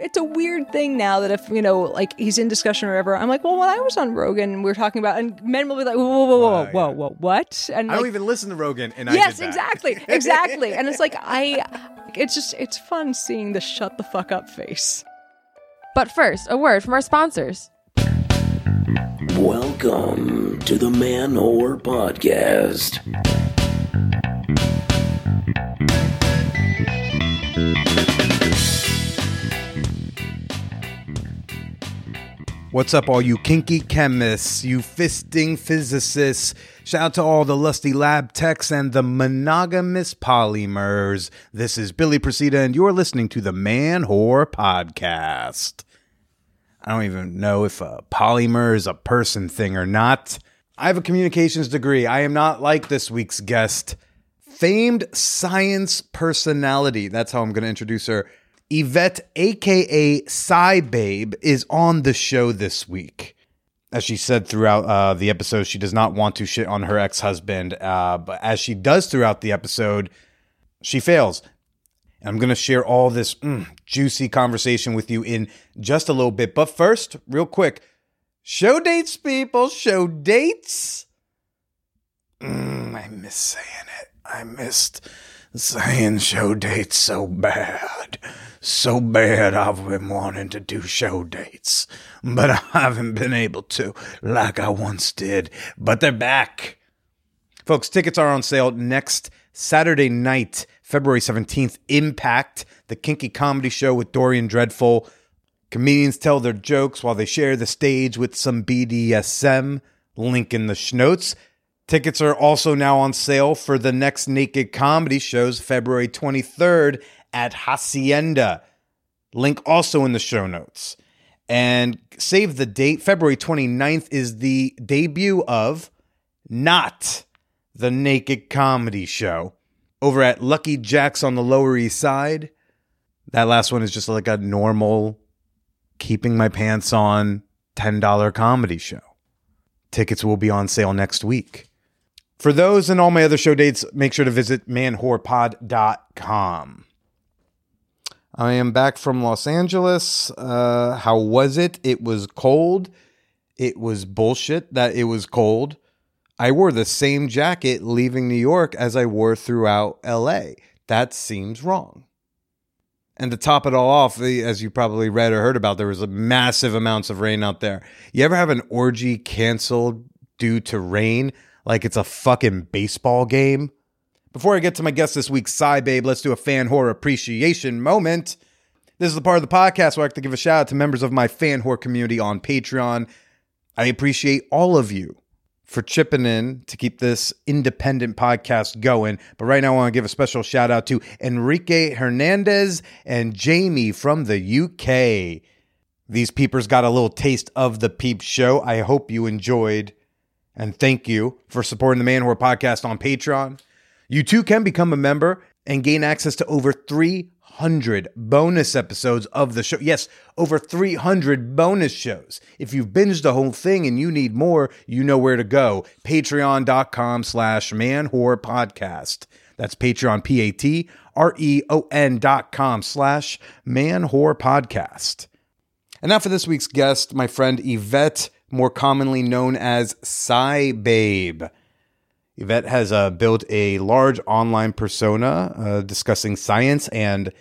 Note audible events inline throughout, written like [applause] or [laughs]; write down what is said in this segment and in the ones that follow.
it's a weird thing now that if you know like he's in discussion or whatever i'm like well when i was on rogan we were talking about and men will be like whoa whoa whoa whoa Uh, whoa, yeah. whoa what and I like, don't even listen to Rogan, and I yes did that. exactly [laughs] exactly and it's like i it's just it's fun seeing the shut the fuck up face But first, a word from our sponsors. Welcome to the Man Whore Podcast. What's up, all you kinky chemists, you fisting physicists? Shout out to all the lusty lab techs and the monogamous polymers. This is Billy Procida, and you're listening to the Man Whore Podcast. I don't even know if a polymer is a person thing or not. I have a communications degree. I am not like this week's guest. Famed science personality. That's how I'm going to introduce her. Yvette, aka Scibabe, is on the show this week. As she said throughout uh, the episode, she does not want to shit on her ex husband. Uh, but as she does throughout the episode, she fails. And I'm going to share all this mm, juicy conversation with you in just a little bit. But first, real quick show dates, people, show dates. Mm, I miss saying it. I missed saying show dates so bad. So bad I've been wanting to do show dates, but I haven't been able to like I once did. But they're back. Folks, tickets are on sale next Saturday night, February 17th. Impact, the kinky comedy show with Dorian Dreadful. Comedians tell their jokes while they share the stage with some BDSM. Link in the schnotes. Tickets are also now on sale for the next Naked Comedy shows, February 23rd at Hacienda. Link also in the show notes. And save the date. February 29th is the debut of Not the Naked Comedy Show over at Lucky Jack's on the Lower East Side. That last one is just like a normal, keeping my pants on $10 comedy show. Tickets will be on sale next week. For those and all my other show dates, make sure to visit manwhorepod.com. I am back from Los Angeles. Uh, how was it? It was cold. It was bullshit that it was cold. I wore the same jacket leaving New York as I wore throughout LA. That seems wrong. And to top it all off, as you probably read or heard about, there was a massive amounts of rain out there. You ever have an orgy canceled due to rain like it's a fucking baseball game? Before I get to my guest this week, Scibabe, let's do a fan horror appreciation moment. This is the part of the podcast where I have to give a shout out to members of my fan horror community on Patreon. I appreciate all of you for chipping in to keep this independent podcast going. But right now, I want to give a special shout out to Enrique Hernandez and Jamie from the UK. These peepers got a little taste of the Peep Show. I hope you enjoyed. And thank you for supporting the Man Whore podcast on Patreon. You too can become a member and gain access to over 300 bonus episodes of the show. Yes, over 300 bonus shows. If you've binged the whole thing and you need more, you know where to go. Patreon.com slash man whore podcast. That's Patreon, P A T R E O N dot com slash man whore podcast. And now for this week's guest, my friend Yvette, more commonly known as Scibabe. Yvette has uh, built a large online persona uh, discussing science and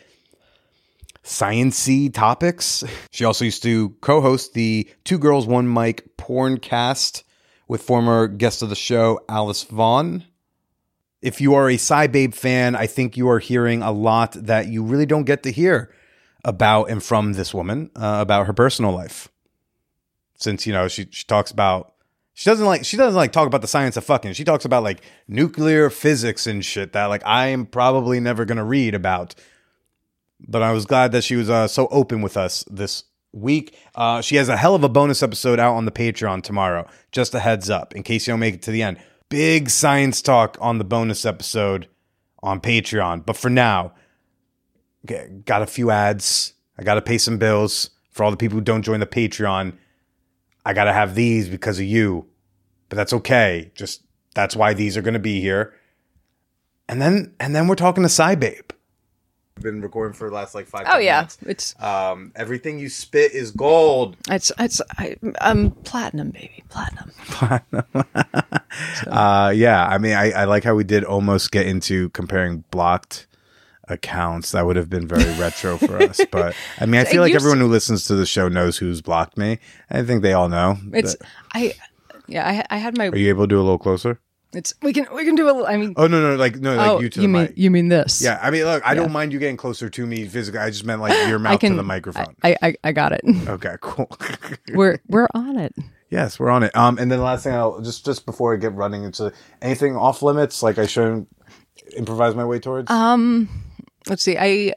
sciency topics. She also used to co-host the Two Girls One Mic porncast with former guest of the show Alice Vaughn. If you are a Scibabe fan, I think you are hearing a lot that you really don't get to hear about and from this woman uh, about her personal life. Since you know she she talks about she doesn't like she doesn't like talk about the science of fucking. She talks about like nuclear physics and shit that like I am probably never gonna read about. But I was glad that she was uh, so open with us this week. Uh, she has a hell of a bonus episode out on the Patreon tomorrow. Just a heads up in case you don't make it to the end. Big science talk on the bonus episode on Patreon. But for now, got a few ads. I got to pay some bills for all the people who don't join the Patreon. I got to have these because of you. But that's okay. Just that's why these are going to be here. And then and then we're talking to Scibabe. Been recording for the last like five. Oh 10 yeah, minutes. it's Um, everything you spit is gold. it's it's I, I'm platinum, baby, platinum. [laughs] [laughs] Uh, yeah, I mean, I, I like how we did almost get into comparing blocked accounts. That would have been very retro for us. [laughs] But I mean, I feel like everyone who listens to the show knows who's blocked me. I think they all know. It's that- I yeah I I had my Are you able to do a little closer? it's we can we can do a little- I mean Oh no, no, like no, like oh you to you mean mic. you mean this Yeah, I mean, look, I Yeah. don't mind you getting closer to me physically. I just meant like your mouth can to the microphone. I I, I got it. [laughs] okay, cool. [laughs] we're we're on it. yes, we're on it. Um, and then the last thing, I'll just just before I get running into anything off limits, like I shouldn't improvise my way towards. Um, let's see. I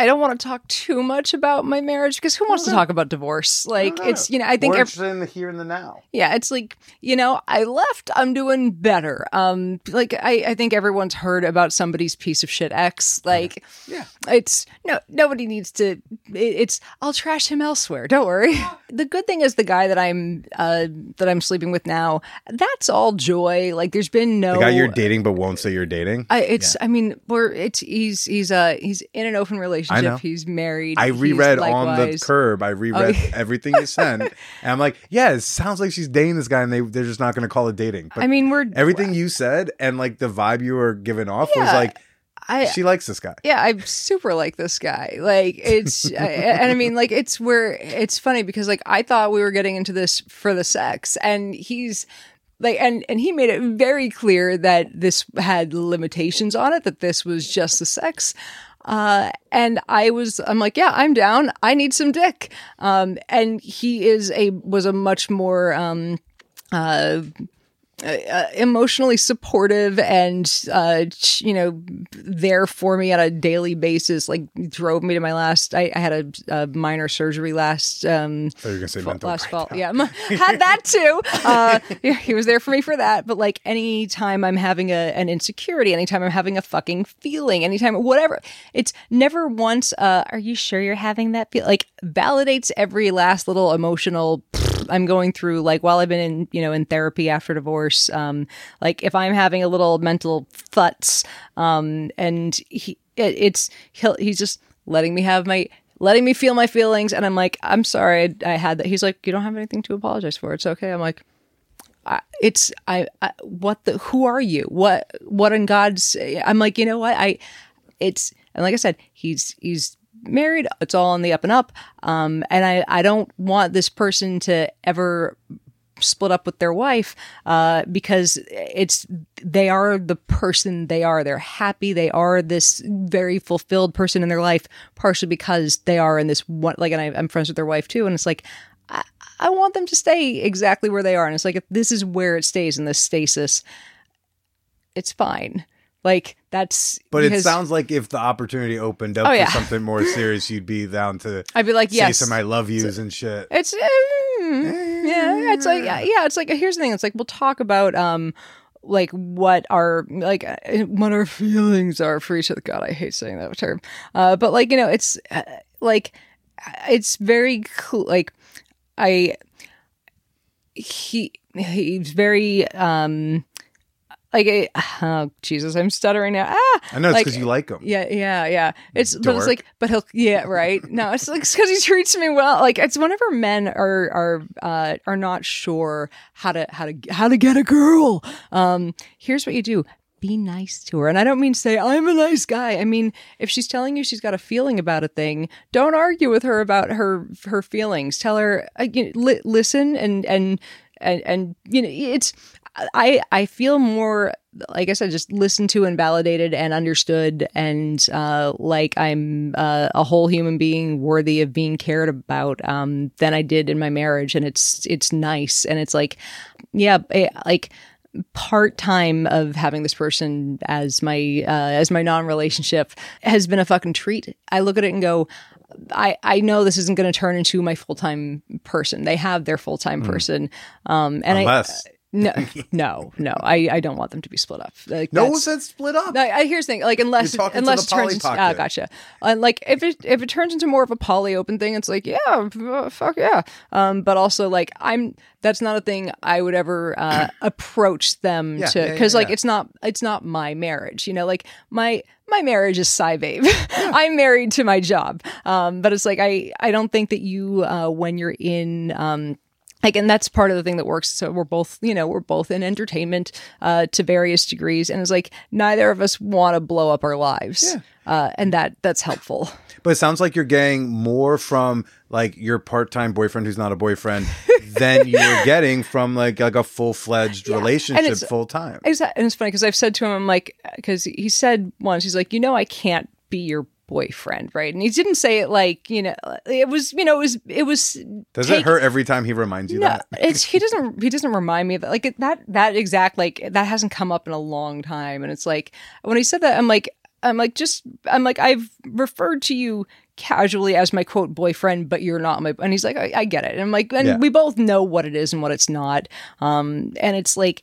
I don't want to talk too much about my marriage because who wants to talk about divorce? Like it's you know I think we're ev- interested in the here and the now. yeah it's like you know I left I'm doing better. Um, like I I think everyone's heard about somebody's piece of shit ex. Like Yeah. it's no nobody needs to. It, it's I'll trash him elsewhere. Don't worry. the good thing is the guy that I'm uh that I'm sleeping with now. That's all joy. Like there's been no The guy you're dating but won't say you're dating. I, it's. I mean, we're. It's. He's. He's. Uh. He's in an open know. Relationship. He's married. I reread on the curb. I reread yeah. [laughs] everything you sent, and I'm like, yeah, it sounds like she's dating this guy, and they they're just not going to call it dating. But I mean, we're everything you said and like the vibe you were giving off was like I. she likes this guy. yeah, I super like this guy. Like it's, [laughs] I, and I mean, like it's where it's funny because like I thought we were getting into this for the sex, and he's like, and and he made it very clear that this had limitations on it, that this was just the sex. Uh, and I was, I'm like, yeah, I'm down. I need some dick. Um, and he is a was a much more um uh, uh, emotionally supportive and uh, you know there for me on a daily basis. Like drove me to my last. I, I had a, a minor surgery last um, So you're gonna say fall- mental last fall. Yeah, had that too. Uh, [laughs] he was there for me for that. But like anytime I'm having a, an insecurity, anytime I'm having a fucking feeling, anytime whatever, it's never once. Uh, Are you sure you're having that feel? Like validates every last little emotional. I'm going through like while I've been in you know in therapy after divorce. Um, like if I'm having a little mental futs, um, and he it, it's he'll he's just letting me have my letting me feel my feelings, and I'm like I'm sorry I, I had that. He's like you don't have anything to apologize for. It's okay. I'm like. I, it's I, I what the who are you what what in God's I'm like you know what I it's and like I said he's he's married it's all on the up and up um and I I don't want this person to ever split up with their wife uh, because it's they are the person they are. They're happy. They are this very fulfilled person in their life, partially because they are in this one. Like, and I, I'm friends with their wife too, and it's like. I, I want them to stay exactly where they are. And it's like, if this is where it stays in this stasis, it's fine. Like, that's. But it sounds like if the opportunity opened up Oh, yeah. for something more [laughs] serious, you'd be down to I'd be like, say yes. some I love yous and shit. It's mm, yeah, it's like yeah, it's like here's the thing. It's like we'll talk about um like what our like uh, what our feelings are for each other. God, I hate saying that term. Uh, but like you know, it's uh, like it's very cool. Like I he he's very um like I- [sighs] oh Jesus, I'm stuttering now. Ah, I know it's like, because you like him. yeah, yeah, yeah. It's but it's like, but he'll, yeah, right. No, it's like because he treats me well. Like it's whenever men are are uh, are not sure how to how to how to get a girl. Um, here's what you do: be nice to her. And I don't mean say I'm a nice guy. I mean if she's telling you she's got a feeling about a thing, don't argue with her about her her feelings. Tell her, uh, you know, li- listen, and and and and you know, it's. I I feel more like I said, just listened to and validated and understood, and uh, like I'm uh, a whole human being worthy of being cared about um, than I did in my marriage, and it's it's nice, and it's like, yeah, eh, like part time of having this person as my uh, as my non relationship has been a fucking treat. I look at it and go. I, I know this isn't going to turn into my full time person. They have their full time person, um, and I, Unless No, [laughs] no, no. I, I don't want them to be split up. Like, No one said split up. No, I, here's the thing. Like, unless You're talking to unless it turns into ah, gotcha. Uh, like, if it if it turns into more of a poly open thing, it's like, yeah, fuck yeah. Um, but also like, I'm that's not a thing I would ever uh, [clears throat] approach them Yeah, to yeah, yeah, because like yeah. it's not it's not my marriage. You know, like my my marriage is Scibabe. [laughs] I'm married to my job. Um, but it's like I I don't think that you uh, when you're in um like and that's part of the thing that works so we're both you know we're both in entertainment uh to various degrees and it's like neither of us want to blow up our lives Yeah. uh and that that's helpful But it sounds like you're getting more from like your part-time boyfriend who's not a boyfriend [laughs] than you're getting from like like a full-fledged relationship it's- full time. exactly and it's funny because i've said to him i'm like because he said once he's like you know i can't be your boyfriend right and he didn't say it like you know it was you know it was it was Does take- it hurt every time he reminds you No, that? it's he doesn't he doesn't remind me of that. Like it- that that exact like that hasn't come up in a long time. And it's like when he said that, I'm like I'm like just I'm like I've referred to you casually as my quote boyfriend, but you're not my. And he's like I, I get it. And I'm like and Yeah. we both know what it is and what it's not. Um, and it's like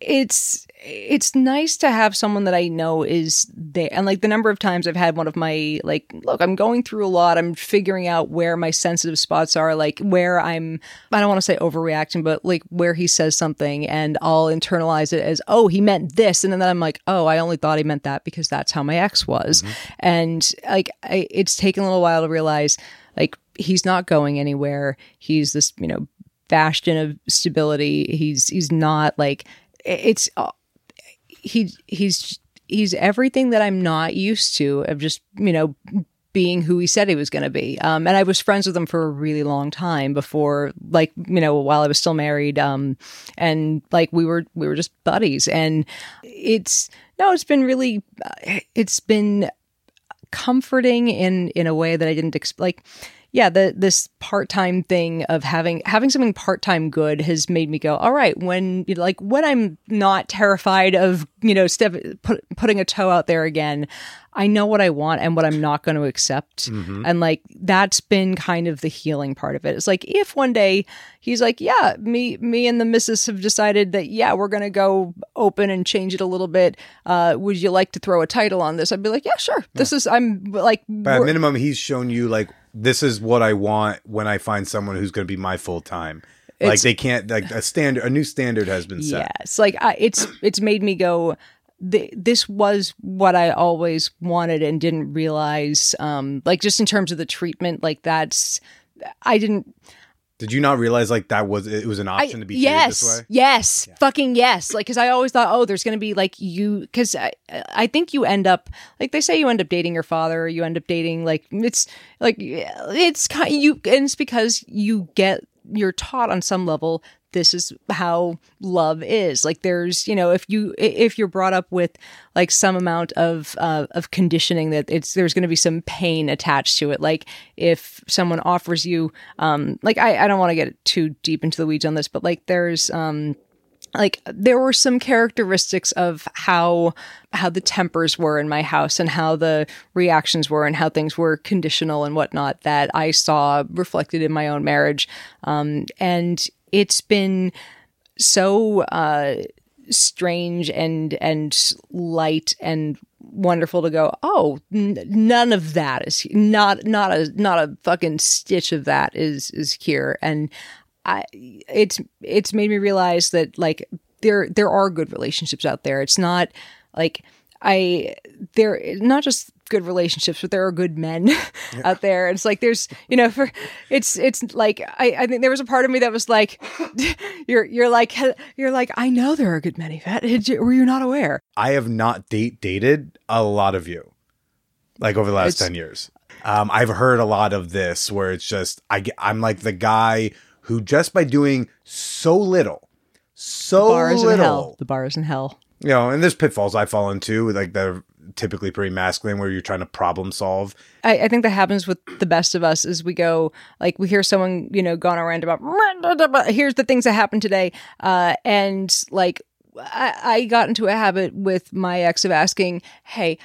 it's it's nice to have someone that I know is there. And like the number of times I've had one of my like, look, I'm going through a lot. I'm figuring out where my sensitive spots are, like where I'm. I don't want to say overreacting, but like where he says something, and I'll internalize it as, oh, he meant this, and then I'm like, oh, I only thought he meant that because that's how my ex was, mm-hmm. and like I, it's taken a little while to realize, like he's not going anywhere. He's this, you know, bastion of stability. He's he's not like it's he he's he's everything that I'm not used to of just you know being who he said he was going to be. Um, and I was friends with him for a really long time before, like you know, while I was still married. Um, and like we were we were just buddies. And it's no, it's been really, uh, it's been comforting in in a way that I didn't expect. Like, yeah, the this part time thing of having having something part time good has made me go, all right. When like when I'm not terrified of you know step put, putting a toe out there again, I know what I want and what I'm not going to accept, and like that's been kind of the healing part of it. It's like if one day he's like, yeah, me me and the missus have decided that yeah, we're going to go open and change it a little bit. Uh, would you like to throw a title on this? I'd be like, yeah, sure. This is I'm like at minimum, he's shown you like this is what I want when I find someone who's going to be my full time. Like they can't like a standard, a new standard has been set. Yes, like I, it's it's made me go. Th- this was what I always wanted and didn't realize. Um, like just in terms of the treatment, like that's I didn't. Did you not realize like that was it was an I, option to be yes, this way? yes, fucking yes. Like, because I always thought, oh, there's going to be like you, because I, I think you end up like they say you end up dating your father, or you end up dating like it's like it's kind you, and it's because you get you're taught on some level this is how love is like there's you know if you if you're brought up with like some amount of uh, of conditioning that it's there's going to be some pain attached to it like if someone offers you um like i i don't want to get too deep into the weeds on this but like there's um like there were some characteristics of how how the tempers were in my house and how the reactions were and how things were conditional and whatnot that I saw reflected in my own marriage. Um, and it's been so uh, strange and and light and wonderful to go oh n- none of that is not not a not a fucking stitch of that is is here and I it's it's made me realize that like there there are good relationships out there. It's not like I there not just good relationships, but there are good men [laughs] out there. It's like there's you know for it's it's like I I think there was a part of me that was like [laughs] you're you're like you're like I know there are good men. Yvette. You- Were you not aware? I have not date dated a lot of you, like over the last It's- ten years. Um, I've heard a lot of this where it's just I get, I'm like the guy who just by doing so little, so Bar is in little, hell. The bar is in hell. You know, and there's pitfalls I fall into, like they're typically pretty masculine, where you're trying to problem solve. I, I think that happens with the best of us is we go like we hear someone you know gone around about [laughs] here's the things that happened today uh, and like I, I got into a habit with my ex of asking hey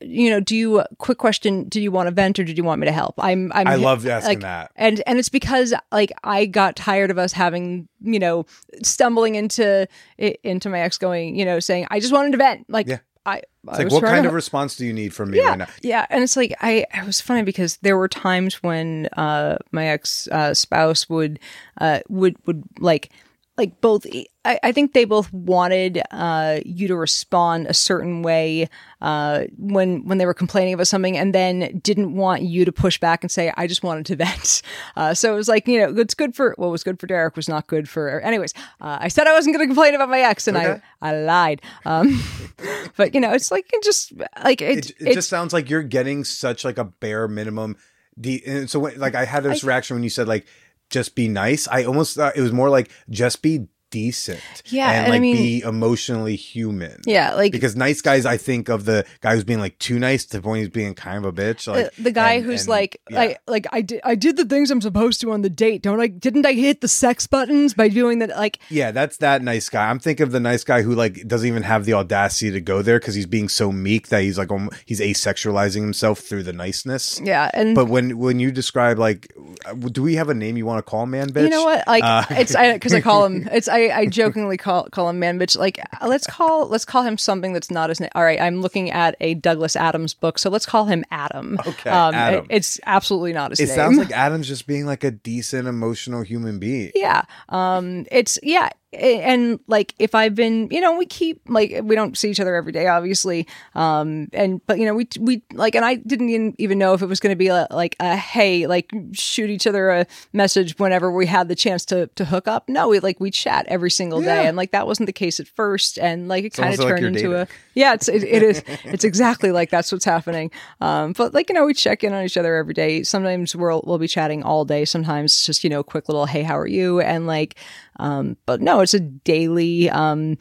you know, do you quick question? Do you want to vent or did you want me to help? I'm. I'm I love asking like, that. and and it's because like I got tired of us having you know stumbling into into my ex going you know saying I just wanted to vent like Yeah. I. It's I like, what kind to- of response do you need from me yeah, right now? yeah, and it's like I, it was funny because there were times when uh my ex uh, spouse would uh would would like like both I, I think they both wanted uh you to respond a certain way uh when when they were complaining about something and then didn't want you to push back and say I just wanted to [laughs] vent. Uh so it was like, you know, it's good for what was good for Derek was not good for anyways. Uh, I said I wasn't going to complain about my ex and Okay. I I lied. Um [laughs] but you know, it's like it just like it, It, it just sounds like you're getting such like a bare minimum. De- and so when, like I had this reaction when you said like just be nice. I almost thought it was more like just be decent. Yeah, and, and I like mean- be emotionally human. Yeah, like because nice guys, I think of the guy who's being like too nice to the point he's being kind of a bitch. Like the, the guy and- who's and- like, yeah. like, like I did, I did the things I'm supposed to on the date. Don't I? Didn't I hit the sex buttons by doing that? Like, Yeah, that's that nice guy. I'm thinking of the nice guy who like doesn't even have the audacity to go there because he's being so meek that he's like um, he's asexualizing himself through the niceness. yeah, and But when when you describe like, uh, do we have a name you want to call man bitch? you know what? Like, Uh, it's I because I call him. [laughs] It's I, I jokingly call call him man bitch. Like, let's call let's call him something that's not his name. All right, I'm looking at a Douglas Adams book, so let's call him Adam. Okay, um, Adam. it- it's absolutely not his It name. sounds like [laughs] Adam's just being like a decent emotional human being. yeah um it's yeah and like if i've been you know we keep like we don't see each other every day obviously um and but you know we we like and i didn't even, even know if it was going to be a, like a hey like shoot each other a message whenever we had the chance to to hook up. No we like we chat every single day Yeah. and like that wasn't the case at first and like it kind of like turned you're into a yeah it's it, it is it's exactly like that's what's happening um but like you know we check in on each other every day. Sometimes we'll we'll be chatting all day. Sometimes it's just you know a quick little hey how are you? and like um but no it's a daily um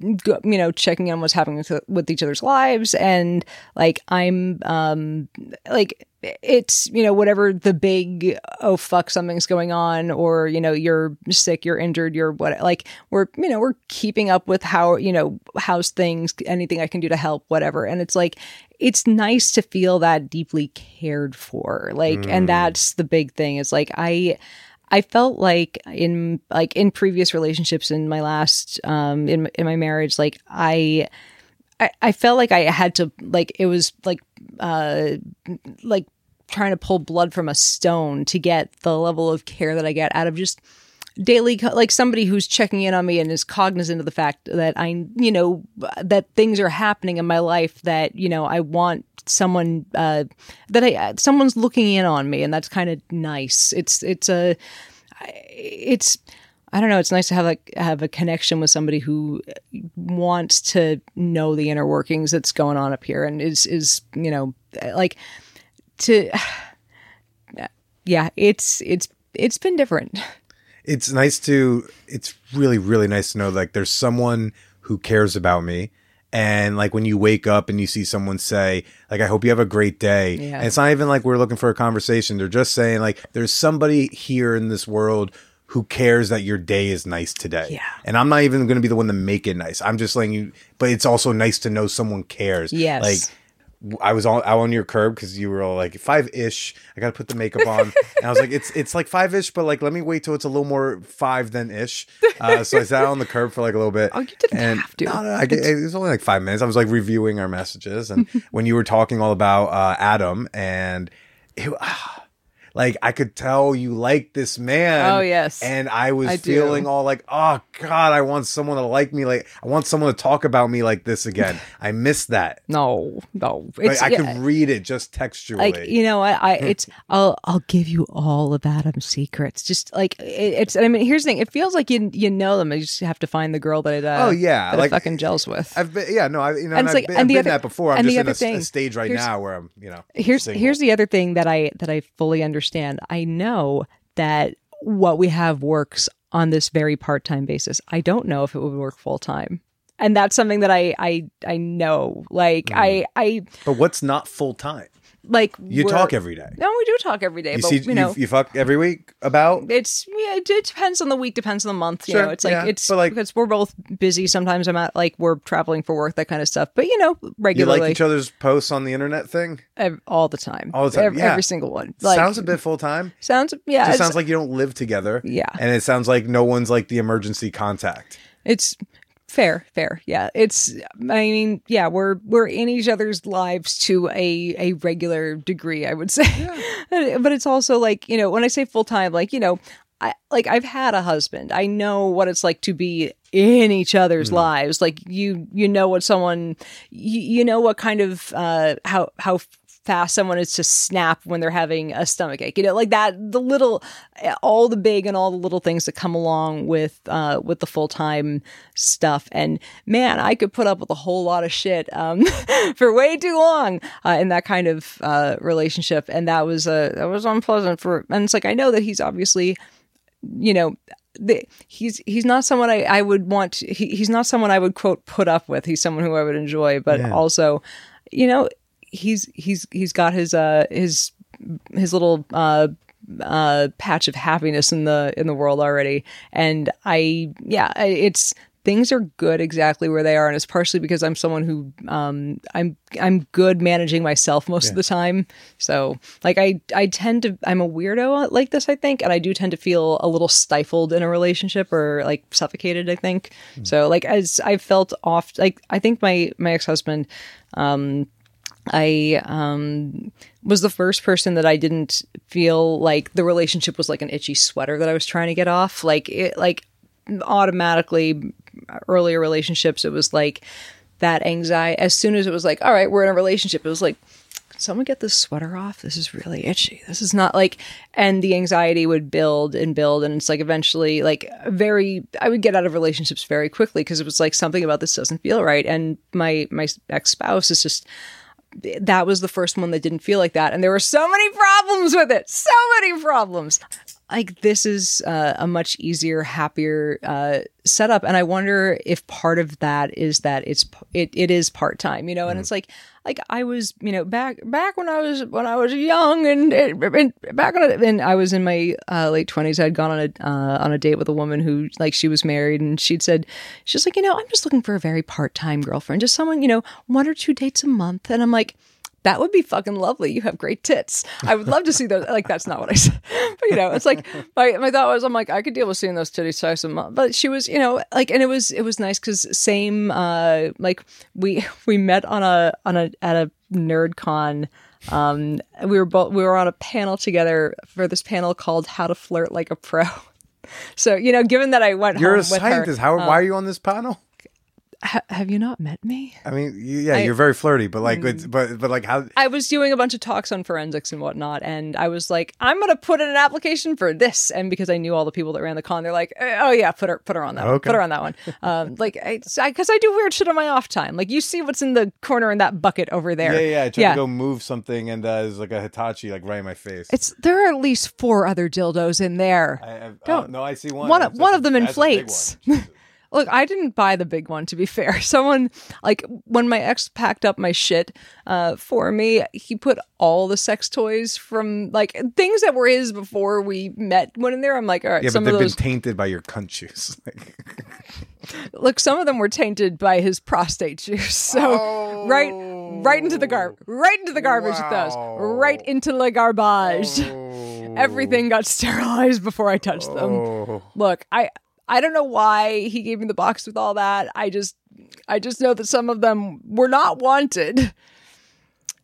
you know checking on what's happening with, with each other's lives. And like i'm um like it's you know whatever the big oh fuck something's going on or you know you're sick you're injured you're what like we're you know we're keeping up with how you know how's things anything i can do to help whatever. And it's like it's nice to feel that deeply cared for. Like and that's the big thing. Is like i I felt like in like in previous relationships in my last um in in my marriage like I I, I felt like I had to like it was like uh like trying to pull blood from a stone to get the level of care that I get out of just daily like somebody who's checking in on me and is cognizant of the fact that I you know that things are happening in my life that you know I want someone uh that I someone's looking in on me and that's kind of nice it's it's a it's I don't know. It's nice to have like have a connection with somebody who wants to know the inner workings that's going on up here, and is is you know like to [sighs] yeah. It's it's it's been different. [laughs] It's nice to. It's really really nice to know like there's someone who cares about me. And like when you wake up and you see someone say, like, I hope you have a great day. Yeah. And it's not even like we're looking for a conversation. They're just saying, like, there's somebody here in this world who cares that your day is nice today. Yeah. And I'm not even going to be the one to make it nice. I'm just letting you, but it's also nice to know someone cares. Yes. Like, I was all out on your curb because you were all like five ish. I got to put the makeup on, [laughs] and I was like, it's it's like five ish, but like let me wait till it's a little more five than ish. Uh, so I sat on the curb for like a little bit. Oh, you didn't and, have to. No, no, I, it was only like five minutes. I was like reviewing our messages, and [laughs] when you were talking all about uh, Adam, and it, ah, like I could tell you like this man. Oh, yes. and I was I do. feeling all like, oh god, I want someone to like me. Like I want someone to talk about me like this again. [laughs] I miss that. No, no. Like, I yeah, could read it just textually. like you know, I, I [laughs] it's I'll I'll give you all of Adam's secrets. Just like it, it's. I mean, here's the thing. It feels like you you know them. You just have to find the girl that it. Uh, Oh, yeah, that like- it fucking gels with. I've been, yeah, no, I, you know, And and it's I've, like- been, and I've the been other- that before. I'm just in a, thing- a stage right now where I'm, you know, here's single. here's the other thing that I that I fully understand. I know that what we have works on this very part time basis. I don't know if it would work full time, and that's something that I I I know. Like Mm. I I but what's not full time? Like You talk every day. No, we do talk every day, You but see, you know. you, you fuck every week about. it's yeah, it, it depends on the week, depends on the month. You Sure, know, it's like yeah, it's like- because we're both busy. Sometimes I'm at like we're traveling for work, that kind of stuff. But you know, You regularly, like each other's posts on the internet thing? ev- all the time, All the time, every, yeah. every single one. Like, sounds a bit full time. sounds yeah, it's, sounds like you don't live together. Yeah. And it sounds like no one's like the emergency contact. it's fair, fair. Yeah, it's. I mean, yeah, we're we're in each other's lives to a a regular degree, I would [laughs] say. but it's also like you know when I say full time, like you know. I, like I've had a husband. I know what it's like to be in each other's lives. Like you, you know what someone, you, you know what kind of uh, how how fast someone is to snap when they're having a stomach ache. You know, like that. The little, all the big and all the little things that come along with uh, with the full time stuff. And man, I could put up with a whole lot of shit um, [laughs] for way too long uh, in that kind of uh, relationship. And that was uh, that was unpleasant for. And it's like I know that he's obviously you know the, he's he's not someone I, I would want to, he, he's not someone I would quote put up with he's someone who I would enjoy but Yeah. also you know he's he's he's got his uh his his little uh uh patch of happiness in the in the world already. And I yeah it's things are good exactly where they are. And it's partially because I'm someone who um I'm I'm good managing myself most of the time. So like I I tend to I'm a weirdo like this I think. And I do tend to feel a little stifled in a relationship or like suffocated I think. So like as I felt off like I think my my ex-husband um I um, was the first person that I didn't feel like the relationship was like an itchy sweater that I was trying to get off. Like it, like automatically, earlier relationships, it was like that anxiety. As soon as it was like, all right, we're in a relationship, it was like, someone get this sweater off. This is really itchy. This is not like, and the anxiety would build and build. And it's like eventually, like, very, I would get out of relationships very quickly because it was like something about this doesn't feel right. And my, my ex spouse is just, that was the first one that didn't feel like that. And there were so many problems with it. So many problems like this is uh, a much easier happier uh, setup. And i wonder if part of that is that it's it, it is part-time you know? And it's like like i was you know back back when i was when i was young and, and back when I, and I was in my uh, late 20s i'd gone on a uh, on a date with a woman who like she was married and she'd said she's like you know i'm just looking for a very part-time girlfriend just someone you know one or two dates a month. And i'm like that would be fucking lovely. You have great tits. I would love to see those. Like, that's not what I said. [laughs] But, you know, it's like, my, my thought was, I'm like, I could deal with seeing those a month. But she was, you know, like, and it was, it was nice because same, uh, like, we, [laughs] we met on a, on a, at a nerd con. Um, we were both, we were on a panel together for this panel called How to Flirt Like a Pro. [laughs] So, you know, given that I went You're home a with her. How? uh, why are you on this panel? Ha- have you not met me? I mean, you, yeah, I- Mm. you're very flirty, but like, it's, but but like, how? I was doing a bunch of talks on forensics and whatnot, and I was like, I'm gonna put in an application for this, and because I knew all the people that ran the con, they're like, oh yeah, put her put her on that, one. Put her on that one, um, like, I because I, 'cause I do weird shit on my off time, like you see what's in the corner in that bucket over there, Yeah, yeah. I tried to go move something, and uh, there's like a Hitachi like right in my face. It's there are at least four other dildos in there. I, I, Don't- oh, no, I see one. one one of them that's a big inflates. Look, I didn't buy the big one to be [laughs] fair. Someone like when my ex packed up my shit uh, for me, he put all the sex toys from like things that were his before we met went in there. I'm like, all right, Yeah, but some they've of been tainted by your cunt juice. [laughs] look, some of them were tainted by his prostate juice. [laughs] So right right into the gar right into the garbage with those. Right into the garbage. Everything got sterilized before I touched them. oh, look i i don't know why he gave me the box with all that i just i just know that some of them were not wanted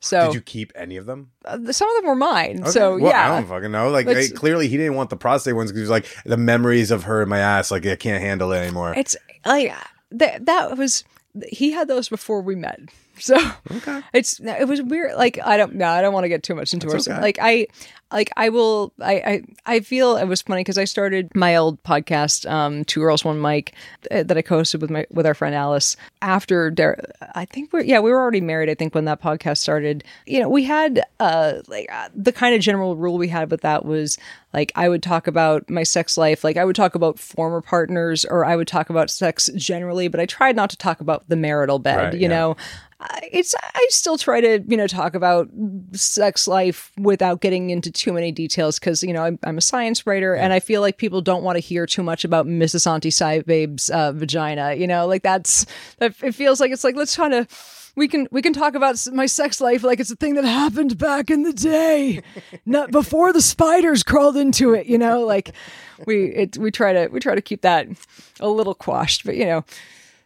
so did you keep any of them? uh, some of them were mine Okay. so Well, I don't fucking know. Like, eh, clearly he didn't want the prostate ones because he was like the memories of her in my ass. Like, I can't handle it anymore. it's like that that was he had those before we met [laughs] so Okay. it's it was weird like i don't no i don't want to get too much into it okay. like i like i will i i, I feel it was funny because i started my old podcast um two girls one mic uh, that i co-hosted with my with our friend alice after Der- i think we're yeah we were already married i think when that podcast started you know we had uh like uh, the kind of general rule we had with that was like i would talk about my sex life like i would talk about former partners or i would talk about sex generally but i tried not to talk about the marital bed Right, you yeah. know it's I still try to you know talk about sex life without getting into too many details because you know I'm, I'm a science writer and I feel like people don't want to hear too much about Mrs. Auntie Babe's uh, vagina. You know, like that's it feels like it's like let's kind of. We can we can talk about my sex life like it's a thing that happened back in the day, not before the spiders crawled into it. You know, like we it we try to we try to keep that a little quashed, but you know,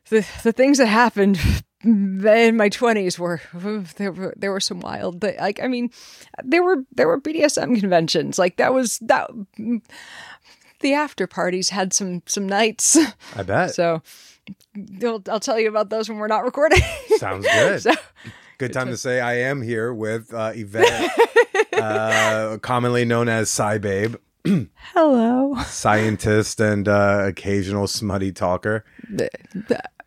the the things that happened in my twenties were there were there were some wild like I mean there were there were BDSM conventions like that was that the after parties had some some nights I bet. so I'll, I'll tell you about those when we're not recording Sounds good. [laughs] So- good time to say I am here with uh, Yvette, [laughs] uh, commonly known as Scibabe, hello scientist and uh, occasional smutty talker.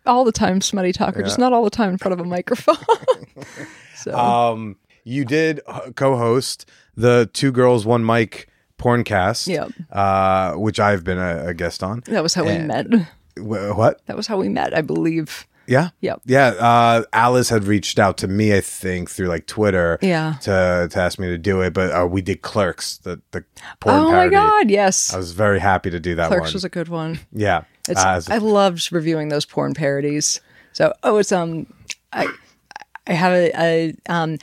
All the time smutty talker just not all the time in front of a microphone [laughs] so Um, you did co-host the Two Girls One Mic porncast, Yep. uh, which I've been a, a guest on. that was how we met Wh- What? that was how we met I believe Yeah. Yep. Yeah. Uh, Alice had reached out to me, I think, through like Twitter. Yeah. To to ask me to do it, but uh, we did Clerks, the the porn oh my god yes I was very happy to do that Clerks one. was a good one yeah. It's, Uh, I loved reviewing those porn parodies. So, oh, it's um, I I have a, a um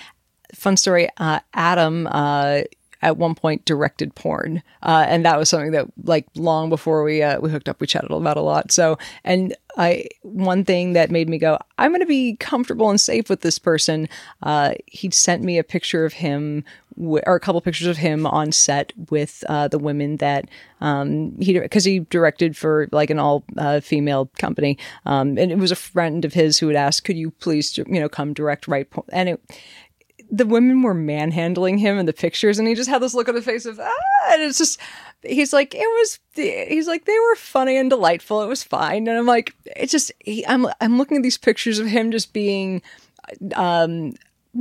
fun story. Uh, Adam uh at one point directed porn, uh, and that was something that like long before we uh, we hooked up, we chatted about a lot. So, and I one thing that made me go, I'm going to be comfortable and safe with this person. Uh, he sent me a picture of him. Or a couple pictures of him on set with uh, the women that um, he because he directed for like an all uh, female company, um, and it was a friend of his who had asked, "Could you please, you know, come direct right?" Po-? And it, the women were manhandling him in the pictures, and he just had this look on the face of ah, and it's just he's like it was he's like they were funny and delightful. It was fine, and I'm like it's just he, I'm I'm looking at these pictures of him just being um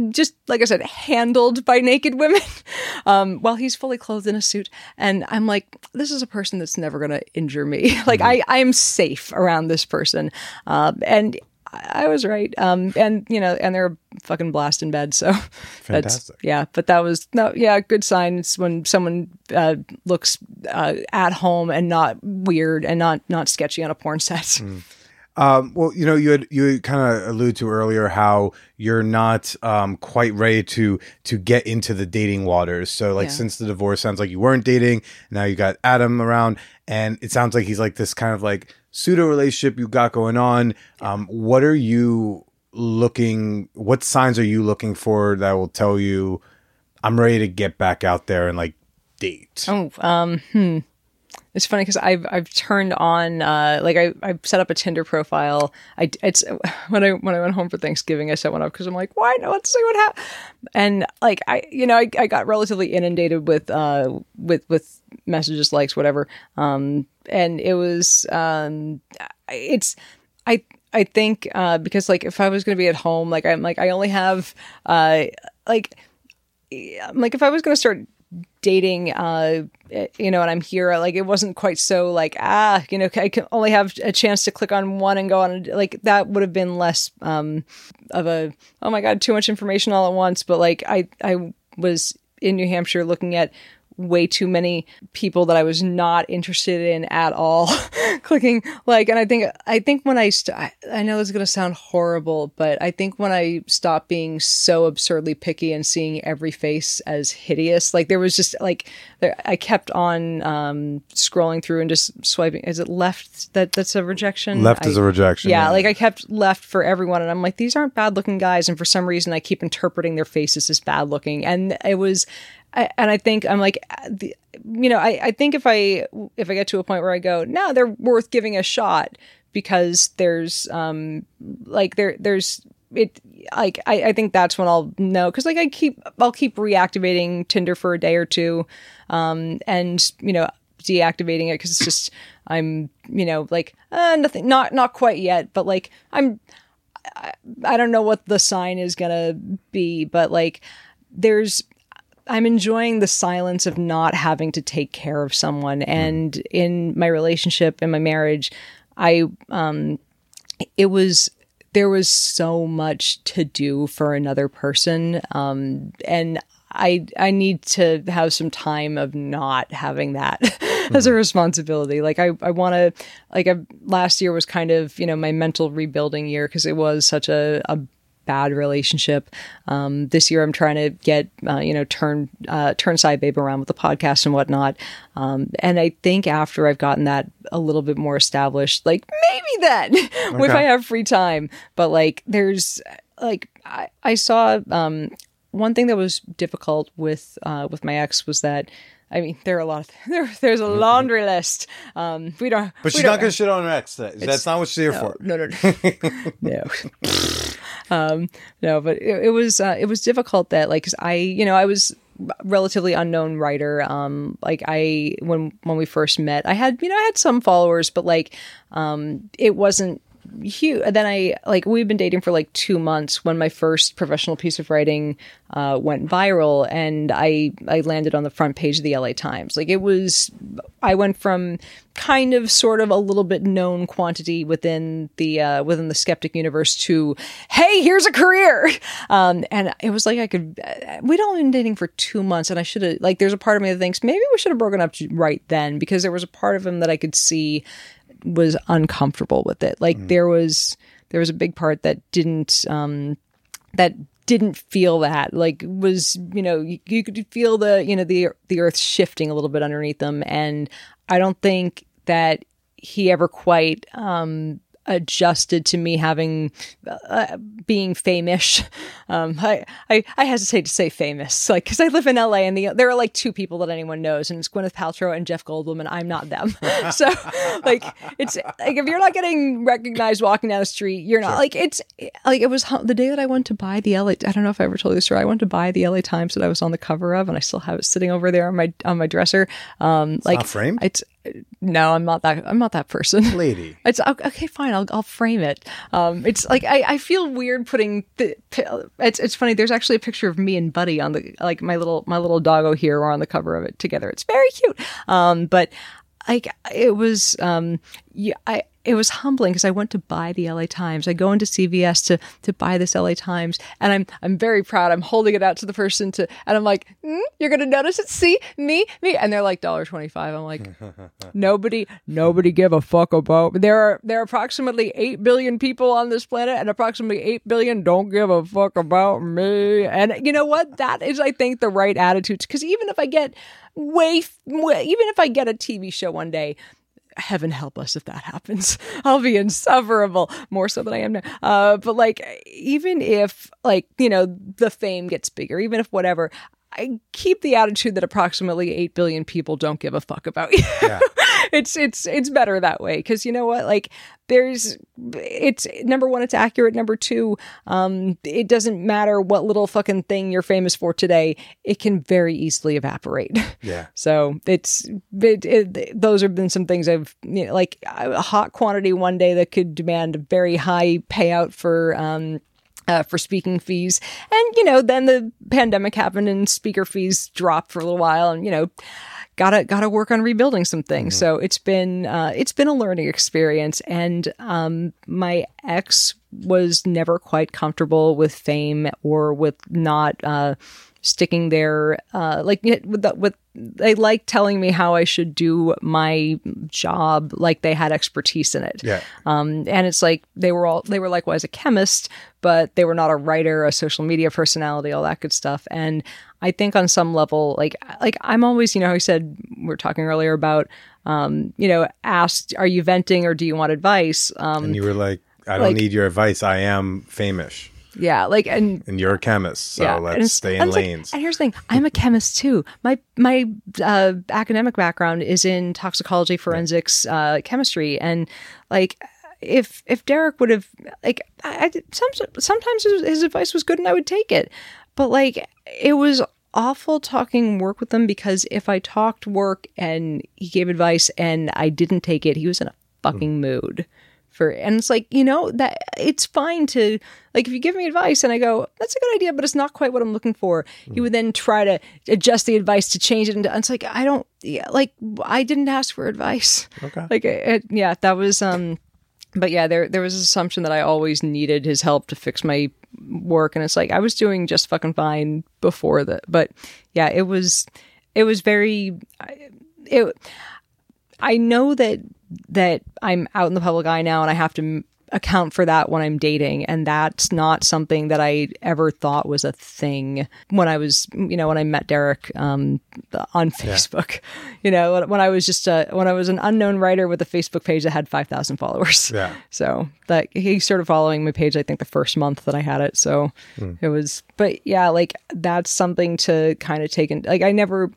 just like I said, handled by naked women, [laughs] um, while he's fully clothed in a suit, and I'm like, this is a person that's never gonna injure me. [laughs] like I, I am safe around this person, um, and I, was right. Um, and you know, and they're a fucking blast in bed, so [laughs] that's Fantastic. yeah. But that was no, yeah, good sign. It's when someone uh, looks uh, at home and not weird and not not sketchy on a porn set. Um, well, you know, you had you kind of alluded to earlier how you're not um, quite ready to to get into the dating waters. So, like, Yeah. since the divorce, sounds like you weren't dating. Now you got Adam around, and it sounds like he's like this kind of like pseudo relationship you got going on. Um, what are you looking? What signs are you looking for that will tell you I'm ready to get back out there and like date? Oh, um, hmm. It's funny because I've I've turned on uh like I I've set up a Tinder profile. I it's [laughs] when I when I went home for Thanksgiving I set one up because I'm like why not let's see what happens. And like I you know I, I got relatively inundated with uh with with messages likes whatever um and it was um it's I I think uh because like if I was gonna be at home like I'm like I only have uh like I'm like if I was to start dating uh you know and I'm here like it wasn't quite so like ah you know I can only have a chance to click on one and go on like that would have been less um of a oh my god too much information all at once. But like I I was in New Hampshire looking at way too many people that I was not interested in at all [laughs] clicking. Like and I think I think when I st- I, I know it's going to sound horrible but I think when I stopped being so absurdly picky and seeing every face as hideous like there was just like there, I kept on um scrolling through and just swiping is it left that that's a rejection? Left I- is a rejection. yeah, like I kept left for everyone, and I'm like, these aren't bad looking guys, and for some reason, I keep interpreting their faces as bad looking, and it was, I, and I think I'm like, uh, the, you know, I, I think if I if I get to a point where I go, no, they're worth giving a shot because there's um like there there's it like I, I think that's when I'll know because like I keep I'll keep reactivating Tinder for a day or two, um and you know deactivating it because it's just I'm you know like uh, nothing not not quite yet but like I'm I, I don't know what the sign is gonna be but like there's I'm enjoying the silence of not having to take care of someone and in my relationship and my marriage I um it was there was so much to do for another person. Um, and I, I need to have some time of not having that [laughs] as a responsibility. Like I, I want to, like I, last year was kind of, you know, my mental rebuilding year because it was such a, a bad relationship. Um, this year, I'm trying to get uh, you know turn uh, turn Scibabe around with the podcast and whatnot. Um, and I think after I've gotten that a little bit more established, like maybe then [laughs] if I have free time. But like there's like I, I saw um, one thing that was difficult with uh, with my ex was that. I mean, there are a lot of [laughs] there, there's a laundry list. Um, we don't, But she's don't- not going to shit on her ex. That- That's not what she's here for. no, no, no, [laughs] no. um, no, but it, it was uh, it was difficult that like 'cause I you know I was relatively unknown writer. Um, like I when when we first met, I had you know I had some followers, but like um, it wasn't huge. Then I like we've been dating for like two months when my first professional piece of writing uh, went viral, and I I landed on the front page of the LA Times. Like it was, I went from kind of sort of a little bit known quantity within the uh, within the skeptic universe to hey here's a career um, and it was like i could we'd only been dating for two months and i should have like there's a part of me that thinks maybe we should have broken up right then because there was a part of him that i could see was uncomfortable with it. Like there was there was a big part that didn't um that didn't feel that. Like was you know you, you could feel the you know the the earth shifting a little bit underneath them. And i don't think that he ever quite um adjusted to me having uh, being famish [laughs] um I, I i hesitate to say famous like because i live in la and the, there are like two people that anyone knows and it's gwyneth paltrow and jeff goldblum and i'm not them. [laughs] So like it's like if you're not getting recognized walking down the street you're not like it's like it was the day that i went to buy the la i don't know if i ever told you this story i went to buy the la times that i was on the cover of and i still have it sitting over there on my on my dresser. Um like not framed? it's no i'm not that i'm not that person [laughs] Lady. it's okay, fine. I'll I'll frame it. Um, it's like I, I feel weird putting the. It's it's funny. There's actually a picture of me and Buddy on the like my little my little doggo here are on the cover of it together. It's very cute. Um, but like it was um, yeah, I it was humbling because I went to buy the LA Times. I go into CVS to to buy this LA Times, and I'm I'm very proud. I'm holding it out to the person to, and I'm like, "Mm, "You're gonna notice it? See me, me?" And they're like, "Dollar twenty five. I'm like, [laughs] nobody nobody give a fuck about there are there are approximately 8 billion people on this planet and approximately 8 billion don't give a fuck about me and you know what that is i think the right attitude because even if i get way, way even if i get a tv show one day heaven help us if that happens. [laughs] I'll be insufferable more so than i am now. Uh, but like even if like you know the fame gets bigger even if whatever I keep the attitude that approximately 8 billion people don't give a fuck about [laughs] you. It's it's it's better that way cuz you know what like there's it's number 1 it's accurate number 2 um it doesn't matter what little fucking thing you're famous for today it can very easily evaporate. Yeah. [laughs] So it's it, it, those have been some things I've you know, like a hot quantity one day that could demand a very high payout for um uh, for speaking fees. And, you know, then the pandemic happened and speaker fees dropped for a little while and, you know, gotta gotta work on rebuilding some things. So it's been uh, it's been a learning experience and um my ex was never quite comfortable with fame or with not uh sticking there uh like with the, with they like telling me how I should do my job like they had expertise in it. Yeah. Um, and it's like they were all they were likewise a chemist, but they were not a writer, a social media personality, all that good stuff. And I think on some level, like like I'm always, you know, I said we are talking earlier about, um, you know, asked, are you venting or do you want advice? Um, And you were like, I don't Like- need your advice. I am famous. Yeah, like and And you're a chemist. So and let's stay and in it's like- lanes. and here's the thing: I'm a chemist too. My my uh, academic background is in toxicology, forensics, uh, chemistry, and like if if Derek would have like I, I some, sometimes his, his advice was good and I would take it, but like it was awful talking work with him because if I talked work and he gave advice and I didn't take it, he was in a fucking mood for and it's like you know that it's fine to like if you give me advice and i go that's a good idea but it's not quite what i'm looking for he would then try to adjust the advice to change it and it's like i don't yeah like i didn't ask for advice Okay. like it, yeah that was um but yeah, there there was this assumption that I always needed his help to fix my work, and it's like I was doing just fucking fine before that. But yeah, it was it was very it. I know that that I'm out in the public eye now, and I have to m- account for that when I'm dating, and that's not something that I ever thought was a thing when I was, you know, when I met Derek um, on Facebook. [laughs] You know, when- I was just a, when I was an unknown writer with a Facebook page that had five thousand followers. Yeah. [laughs] So that he started following my page, I think the first month that I had it. So it was, but yeah, like that's something to kind of take in. Like I never,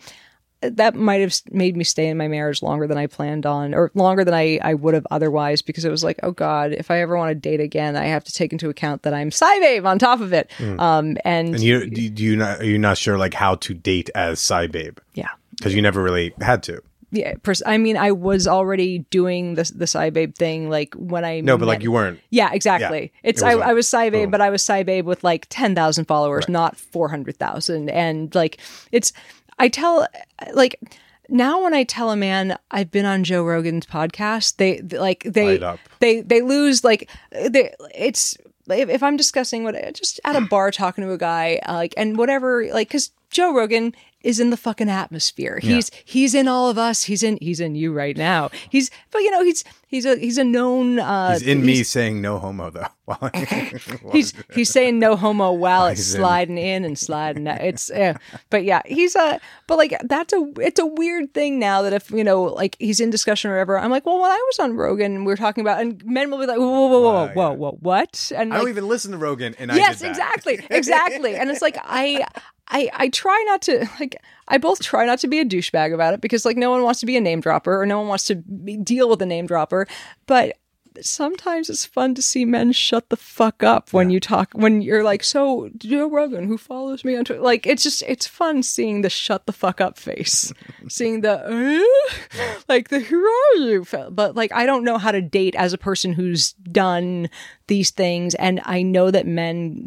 that might have made me stay in my marriage longer than I planned on, or longer than I, I would have otherwise, because it was like, oh God, if I ever want to date again, I have to take into account that I'm Scibabe on top of it. Um, and, And you do you not are you not sure like how to date as Scibabe yeah. because you never really had to. Yeah, pers- I mean, I was already doing the the Scibabe thing, like when I No, but like you weren't. Yeah, exactly. Yeah. It's It I, I was Scibabe, boom. but I was Scibabe with like ten thousand followers, not four hundred thousand. And like it's I tell like now when I tell a man I've been on Joe Rogan's podcast, they, they- like they Light up. they they lose like they it's if, if I'm discussing what just at a bar talking to a guy uh, like and whatever like because Joe Rogan is in the fucking atmosphere. He's he's in all of us. He's in he's in you right now. He's but you know he's he's a he's a known uh He's in me saying no homo though. [laughs] [laughs] He's he's saying no homo while it's he's in. sliding in and sliding out. It's yeah. but yeah, he's a but like that's a it's a weird thing now that if you know like he's in discussion or whatever, I'm like, well, when I was on Rogan we were talking about, and men will be like, whoa, whoa, whoa, whoa, Wow, whoa, yeah. whoa, what? And I don't even listen to Rogan, and I yes, exactly, exactly. And it's like I. I, I try not to [laughs] like I both try not to be a douchebag about it because like no one wants to be a name dropper or no one wants to be, deal with a name dropper, but sometimes it's fun to see men shut the fuck up when you talk when you're like so Joe Rogan who follows me on Twitter? Like it's just it's fun seeing the shut the fuck up face [laughs] seeing the "Uh?" [laughs] like the who are you? But like I don't know how to date as a person who's done these things. And I know that men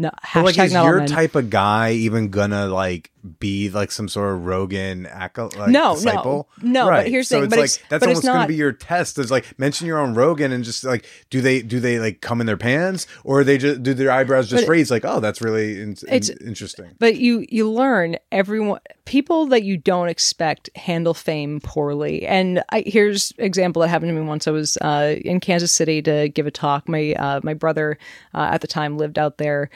no But like, is your type of guy even gonna like be like some sort of Rogan like, No, no. disciple? No, but right. here's the so thing, it's but like it's- that's but almost gonna be your test. Is like mention your own Rogan and just like do they do they like come in their pants or they just do their eyebrows just But- raise like oh that's really in- in- interesting. But you you learn everyone people that you don't expect handle fame poorly. And I, here's example that happened to me once. I was uh, in Kansas City to give a talk. My uh, my brother uh, at the time lived out there.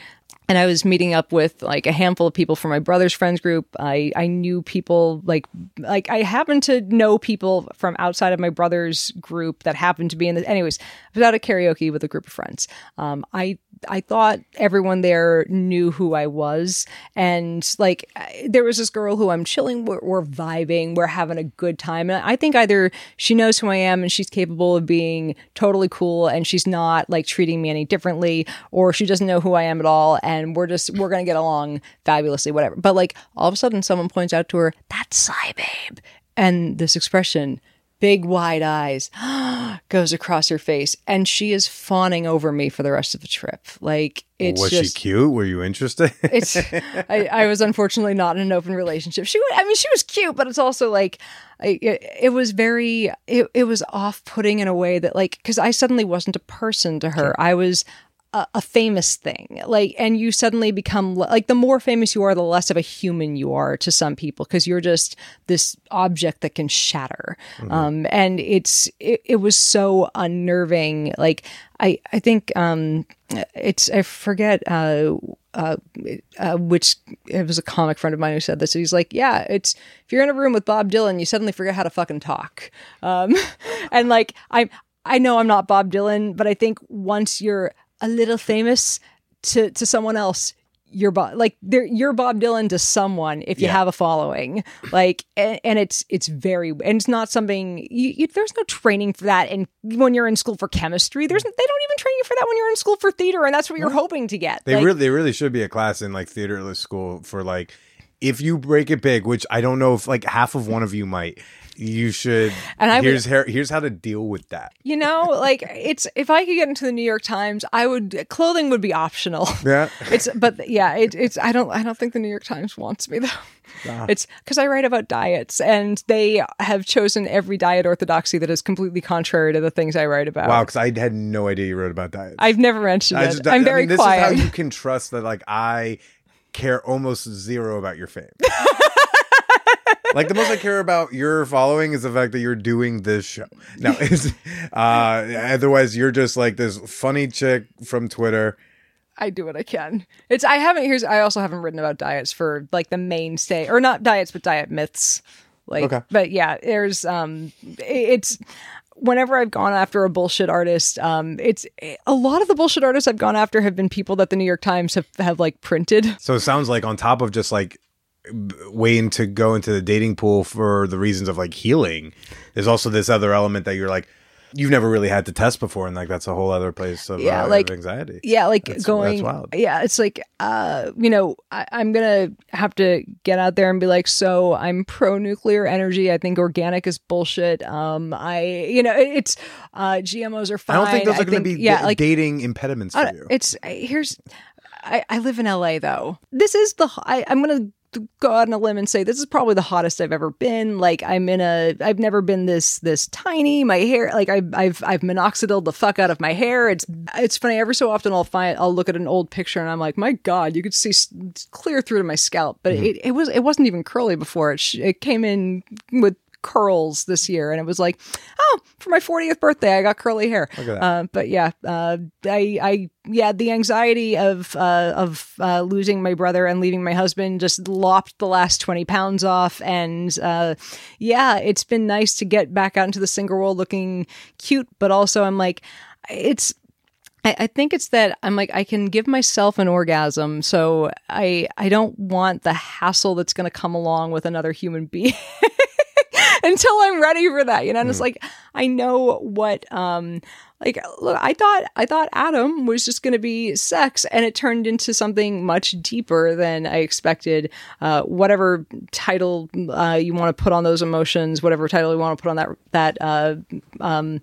And I was meeting up with like a handful of people from my brother's friends group. I, I knew people like like I happened to know people from outside of my brother's group that happened to be in the anyways, I was out at karaoke with a group of friends. Um, I I thought everyone there knew who I was. And like, there was this girl who I'm chilling, we're, we're vibing, we're having a good time. And I think either she knows who I am and she's capable of being totally cool and she's not like treating me any differently, or she doesn't know who I am at all. And we're just, we're going to get along fabulously, whatever. But like, all of a sudden, someone points out to her, that's Scibabe. And this expression, big wide eyes [gasps] goes across her face and she is fawning over me for the rest of the trip like it's Was just she cute? Were you interested? it's [laughs] I, I was unfortunately not in an open relationship she i mean she was cute but it's also like I, it, it was very it, it was off-putting in a way that like because i suddenly wasn't a person to her i was a, a famous thing like and you suddenly become like the more famous you are the less of a human you are to some people because you're just this object that can shatter um and it's it, it was so unnerving like i i think um it's i forget uh uh, uh, which it was a comic friend of mine who said this. He's like, yeah, it's if you're in a room with Bob Dylan, you suddenly forget how to fucking talk. Um, [laughs] and like, I I know I'm not Bob Dylan, but I think once you're a little famous to to someone else, you're Bob like they're, you're Bob Dylan to someone if you Yeah. have a following. Like, and, and it's it's very and it's not something you, you, there's no training for that. And when you're in school for chemistry, there's they don't even train you for that when you're in school for theater, and that's what you're hoping to get. They Like, really, they really should be a class in like theater school for like if you break it big, which I don't know if like half of one of you might. You should. And I here's how, here's how to deal with that. You know, like it's if I could get into the New York Times, I would clothing would be optional. [laughs] Yeah. [laughs] It's but yeah, it, it's I don't I don't think the New York Times wants me though. Ah. It's because I write about diets, and they have chosen every diet orthodoxy that is completely contrary to the things I write about. Wow, because I had no idea you wrote about diets. I've never mentioned I it. just- I'm I very mean, this quiet. is how you can trust that. Like I care almost zero about your fame. [laughs] like the most I care about your following is the fact that you're doing this show. Now, [laughs] uh, otherwise you're just like this funny chick from Twitter. I do what I can. It's I haven't here's I also haven't written about diets for like the mainstay or not diets but diet myths. Like Okay. but yeah, there's um it's whenever I've gone after a bullshit artist, um it's a lot of the bullshit artists I've gone after have been people that the New York Times have have like printed. So it sounds like on top of just like waiting to go into the dating pool for the reasons of like healing, there's also this other element that you're like you've never really had to test before, and like that's a whole other place of, Yeah, uh, like- of anxiety. Yeah, like That's- going. that's wild. Yeah, it's like uh, you know, I, I'm gonna have to get out there and be like, so I'm pro nuclear energy. I think organic is bullshit. Um, I, you know, it's uh, GMOs are fine. I don't think those are going to think- be yeah, da- like dating impediments for you. it's here's. I, I live in LA though. This is the I, I'm gonna go out on a limb and say this is probably the hottest I've ever been. Like I'm in a I've never been this this tiny. My hair like I've I've I've minoxidiled the fuck out of my hair. It's it's funny. Every so often I'll find I'll look at an old picture and I'm like, my god, you could see clear through to my scalp. But mm-hmm. it, it was it wasn't even curly before. It sh- it came in with curls this year and it was like oh for my 40th birthday i got curly hair Look at that. uh, but yeah uh, i i yeah the anxiety of uh, of uh, losing my brother and leaving my husband just lopped the last 20 pounds off and uh, yeah it's been nice to get back out into the single world looking cute but also i'm like it's I, I think it's that I'm like I can give myself an orgasm, so I I don't want the hassle that's going to come along with another human being [laughs] [laughs] until I'm ready for that. You know, and it's like I know what um like look, I thought I thought Adam was just going to be sex, and it turned into something much deeper than I expected. Uh, whatever title uh, you want to put on those emotions, whatever title you want to put on that that uh, um,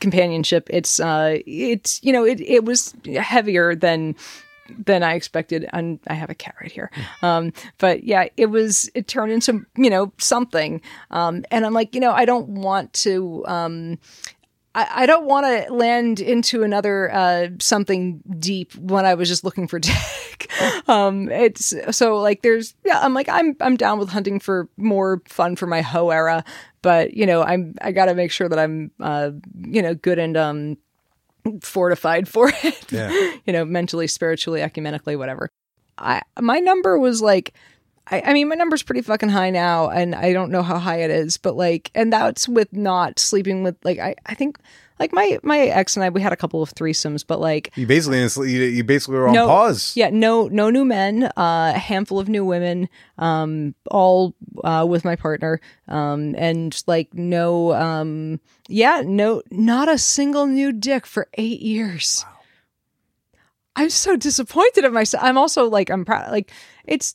companionship, it's uh, it's you know it it was heavier than than I expected. And I have a cat right here. Um, but yeah, it was, it turned into, you know, something. Um, and I'm like, you know, I don't want to, um, I, don't want to land into another uh, something deep when I was just looking for [laughs] dick. um, it's so like there's yeah I'm like I'm I'm down with hunting for more fun for my hoe era, but you know I'm I got to make sure that I'm uh, you know good and um fortified for [laughs] it. Yeah. you know, mentally, spiritually, ecumenically, whatever. I my number was like I, I mean my number's pretty fucking high now and I don't know how high it is, but like and that's with not sleeping with like I, I think like my my ex and I we had a couple of threesomes, but like You basically you, you basically were on no pause. Yeah, no no new men, uh, a handful of new women, um, all uh, with my partner, um, and like no um yeah, no not a single new dick for eight years. I'm so disappointed in myself. I'm also like I'm proud like it's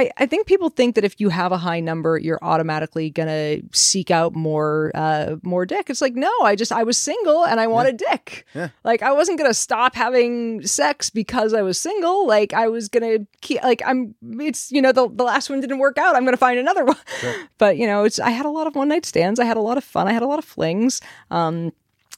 I, I think people think that if you have a high number, you're automatically gonna seek out more uh more dick. It's like no, I just I was single and I wanted dick. Yeah. Like I wasn't gonna stop having sex because I was single. Like I was gonna keep like I'm it's you know the the last one didn't work out. I'm gonna find another [laughs] one. But you know it's I had a lot of one night stands. I had a lot of fun. I had a lot of flings. Um,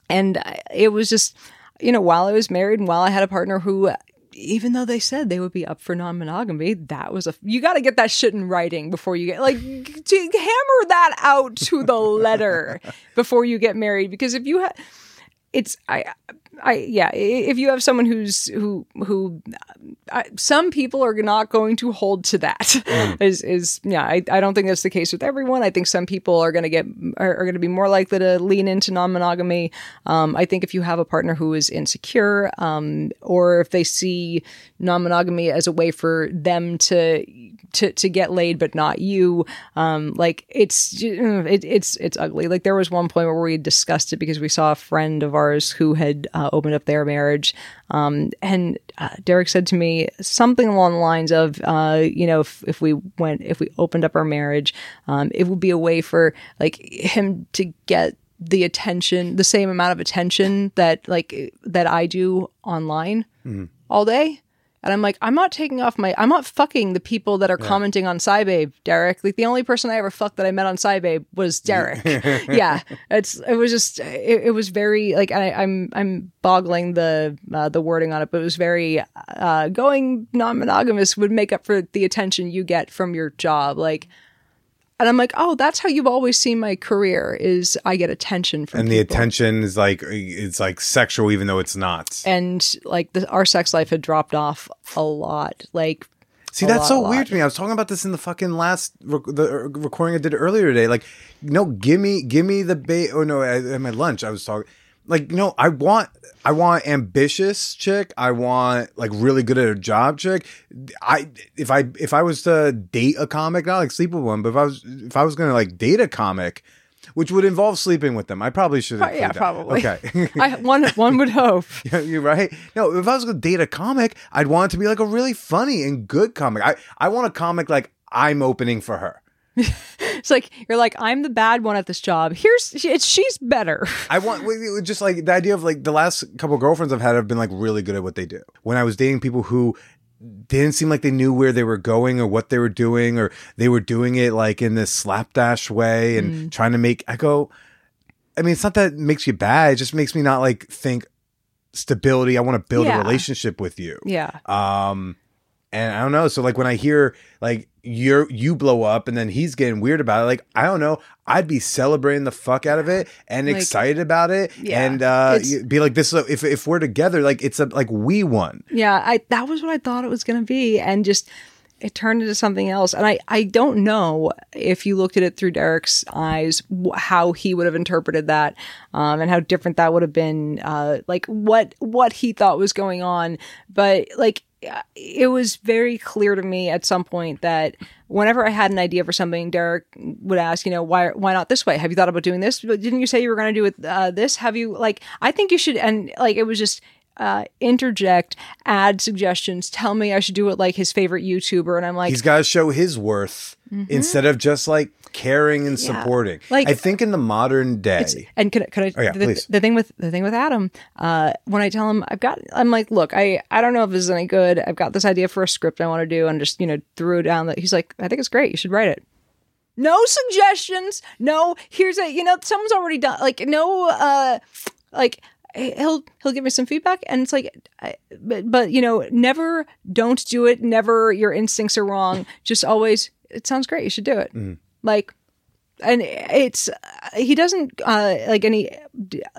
and I- it was just you know while I was married and while I had a partner who even though they said they would be up for non-monogamy that was a you got to get that shit in writing before you get like to hammer that out to the letter [laughs] before you get married because if you have it's i i yeah if you have someone who's who who I, some people are not going to hold to that [laughs] is is yeah I, I don't think that's the case with everyone. I think some people are going to get are, are going to be more likely to lean into non-monogamy. Um, i think if you have a partner who is insecure um, or if they see non-monogamy as a way for them to to, to get laid but not you um, like it's it, it's it's ugly. Like there was one point where we discussed it because we saw a friend of ours who had uh, opened up their marriage. Um, and uh, Derek said to me something along the lines of, uh, you know, if, if we went, if we opened up our marriage, um, it would be a way for like him to get the attention, the same amount of attention that like that I do online all day. And I'm like, I'm not taking off my, I'm not fucking the people that are commenting on Scibabe, Derek. Like the only person I ever fucked that I met on Scibabe was [laughs] Derek. yeah, it's it was just it, it was very like I, I'm I'm boggling the uh, the wording on it, but it was very uh, going non-monogamous would make up for the attention you get from your job, like. And I'm like, oh, that's how you've always seen my career is I get attention from and the people. attention is like it's like sexual even though it's not and like the, our sex life had dropped off a lot. Like, See, that's lot, so weird to me. I was talking about this in the fucking last rec- the uh, recording I did earlier today. Like, no, give me, give me the bait. Oh no, at my lunch I was talking. Like, no, I want, I want ambitious chick. I want like really good at her job chick. I if I if I was to date a comic, not like sleep with one, but if I was if I was gonna like date a comic, which would involve sleeping with them, I probably should. Pro- yeah, probably. Okay. [laughs] I one one would hope. [laughs] Yeah, You're right. No, if I was going to date a comic, I'd want it to be like a really funny and good comic. I, I want a comic like I'm opening for her. It's like you're like I'm the bad one at this job. Here's it's she's better. I want just like the idea of like the last couple girlfriends I've had have been like really good at what they do. When I was dating people who didn't seem like they knew where they were going or what they were doing, or they were doing it like in this slapdash way and Mm. trying to make. I go. I mean, it's not that it makes you bad. It just makes me not like think stability. I want to build Yeah. a relationship with you. Yeah. Um, and I don't know. So like when I hear like you're you blow up and then he's getting weird about it, like I don't know, I'd be celebrating the fuck out of it and Like, excited about it, yeah, and uh, be like this. Is a, if if we're together, like it's a like we won. Yeah, I that was what I thought it was going to be and just it turned into something else. And I I don't know if you looked at it through Derek's eyes how he would have interpreted that um and how different that would have been uh like what what he thought was going on, but like uh, it was very clear to me at some point that whenever I had an idea for something, Derek would ask, you know, why why not this way? Have you thought about doing this? Didn't you say you were going to do it uh, this? Have you like? I think you should. And like, it was just uh, interject, add suggestions, tell me I should do it like his favorite YouTuber, and I'm like, He's got to show his worth instead of just like caring and Mm-hmm. Yeah. supporting. Like- I think in the modern day, and could, I- could I? Oh, yeah, the, please. the thing with the thing with Adam, uh, when I tell him I've got, I'm like, look, I I don't know if this is any good. I've got this idea for a script I want to do, and just you know threw it down. That he's like, I think it's great. You should write it. No suggestions. No, here's a you know someone's already done like no uh like he'll he'll give me some feedback. And it's like I, but, but you know never don't do it. Never your instincts are wrong. Just always it sounds great. You should do it. Like and it's he doesn't uh like any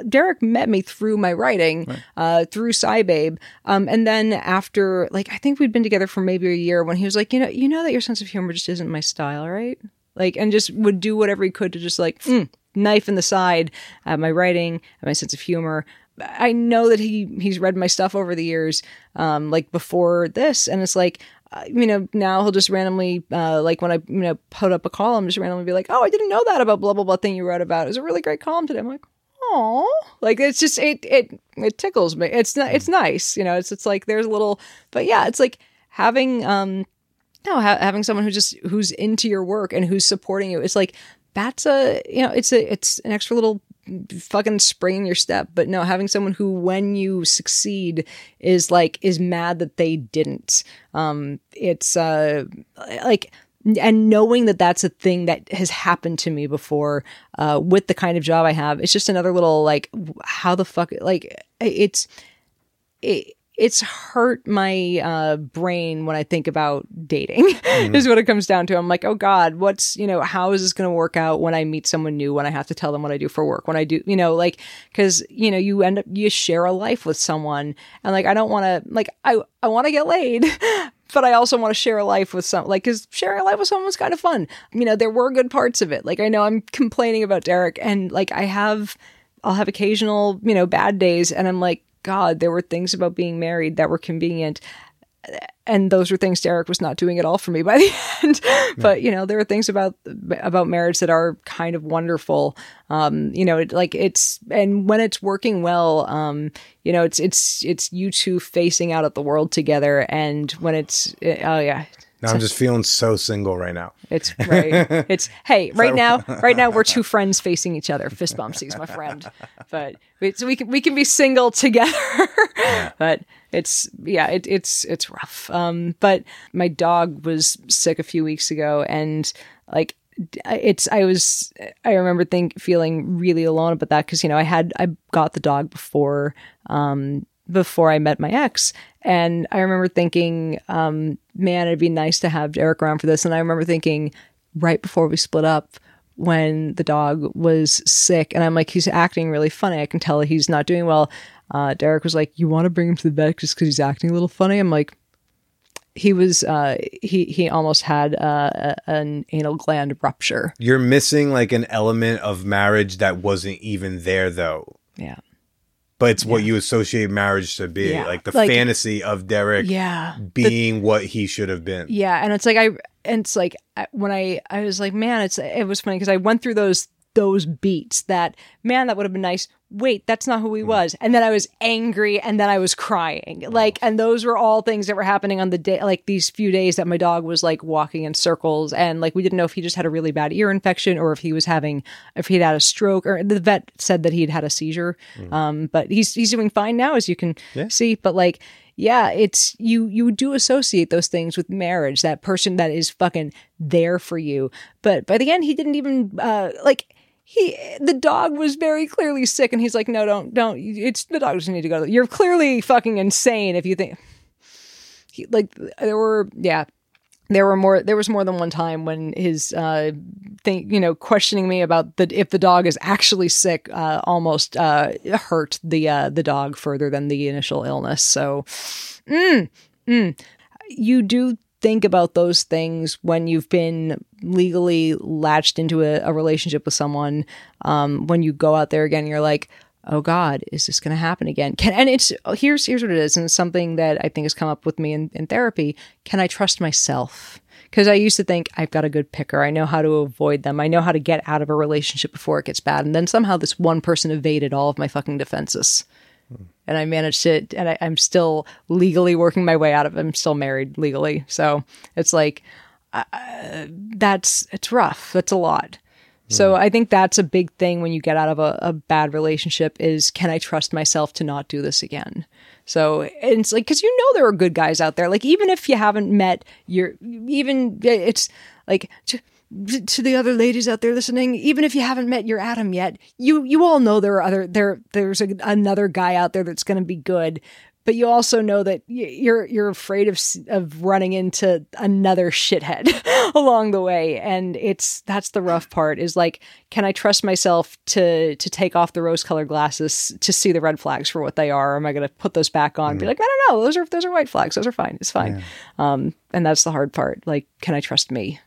Derek met me through my writing uh through Scibabe um and then after like I think we'd been together for maybe a year when he was like you know you know that your sense of humor just isn't my style right? Like and just would do whatever he could to just like mm, knife in the side at my writing at my sense of humor I know that he he's read my stuff over the years um like before this and it's like uh, you know, now he'll just randomly, uh, like when I, you know, put up a column, just randomly be like, oh, I didn't know that about blah, blah, blah thing you wrote about. It was a really great column today. I'm like, oh, like it's just, it, it, it tickles me. It's not, it's nice. You know, it's, it's like there's a little, but yeah, it's like having, um, no, ha- having someone who just, who's into your work and who's supporting you. It's like, that's a, you know, it's a, it's an extra little fucking spring in your step. But no having someone who when you succeed is like is mad that they didn't. Um it's uh like and knowing that that's a thing that has happened to me before uh with the kind of job i have it's just another little like how the fuck like it's it, it's hurt my uh, brain when I think about dating. [laughs] is what it comes down to. I'm like, oh God, what's you know, how is this going to work out when I meet someone new? When I have to tell them what I do for work? When I do, you know, like because you know you end up you share a life with someone, and like I don't want to like I I want to get laid. [laughs] But I also want to share a life with some, like, because sharing a life with someone was kind of fun. You know, there were good parts of it. Like, I know I'm complaining about Derek, and like, I have, I'll have occasional, you know, bad days, and I'm like, God, there were things about being married that were convenient. and those were things Derek was not doing at all for me by [laughs] the end. but you know, there are things about about marriage that are kind of wonderful. Um, you know, it, like it's and when it's working well, um, you know, it's it's it's you two facing out at the world together, and when it's oh yeah. Now I'm just feeling so single right now. It's right. [laughs] It's hey, right now, [laughs] right now we're two friends facing each other. Fist bumsies, my friend. But we, so we can we can be single together. [laughs] but it's yeah, it, it's it's rough. Um, but my dog was sick a few weeks ago, and like it's I was I remember think feeling really alone about that because you know I had I got the dog before um before I met my ex and I remember thinking um man it'd be nice to have Derek around for this. And I remember thinking right before we split up when the dog was sick and I'm like he's acting really funny. I can tell he's not doing well. Uh Derek was like you want to bring him to the vet just because he's acting a little funny? I'm like he was uh he he almost had uh, a, an anal gland rupture. You're missing like an element of marriage that wasn't even there though. yeah But it's what you associate marriage to be, Yeah. like the Like- fantasy of Derek yeah being what he should have been. Yeah, and it's like I and it's like when I I was like, man, it's it was funny because I went through those those beats that man that would have been nice. Wait, that's not who he was. And then I was angry and then I was crying. Like and those were all things that were happening on the day like these few days that my dog was like walking in circles and like we didn't know if he just had a really bad ear infection or if he was having if he'd had a stroke or the vet said that he'd had a seizure. Um but he's he's doing fine now as you can see, but like yeah, it's you you do associate those things with marriage, that person that is fucking there for you. But by the end he didn't even uh like he the dog was very clearly sick and he's like, No, don't don't it's the dog doesn't need to go. You're clearly fucking insane if you think he, like there were yeah there were more there was more than one time when his uh thing you know questioning me about the if the dog is actually sick uh almost uh hurt the uh the dog further than the initial illness so mm, mm. you do think about those things when you've been legally latched into a, a relationship with someone um when you go out there again you're like oh god is this going to happen again? Can and it's here's here's what it is and it's something that i think has come up with me in, in therapy. Can i trust myself? Because i used to think i've got a good picker. I know how to avoid them. I know how to get out of a relationship before it gets bad. And then somehow this one person evaded all of my fucking defenses and i managed it and I, i'm still legally working my way out of it. I'm still married legally. So it's like uh, that's it's rough. That's a lot. So I think that's a big thing when you get out of a, a bad relationship is can I trust myself to not do this again? So it's like because you know there are good guys out there. Like even if you haven't met your even it's like to the other ladies out there listening, even if you haven't met your Adam yet, you you all know there are other there there's a, another guy out there that's going to be good. But you also know that you're you're afraid of of running into another shithead [laughs] along the way, and it's that's the rough part. Is like, can I trust myself to to take off the rose colored glasses to see the red flags for what they are? Or am I going to put those back on? And be like, I don't know. Those are those are white flags. Those are fine. It's fine. Um, and that's the hard part. Like, can I trust me?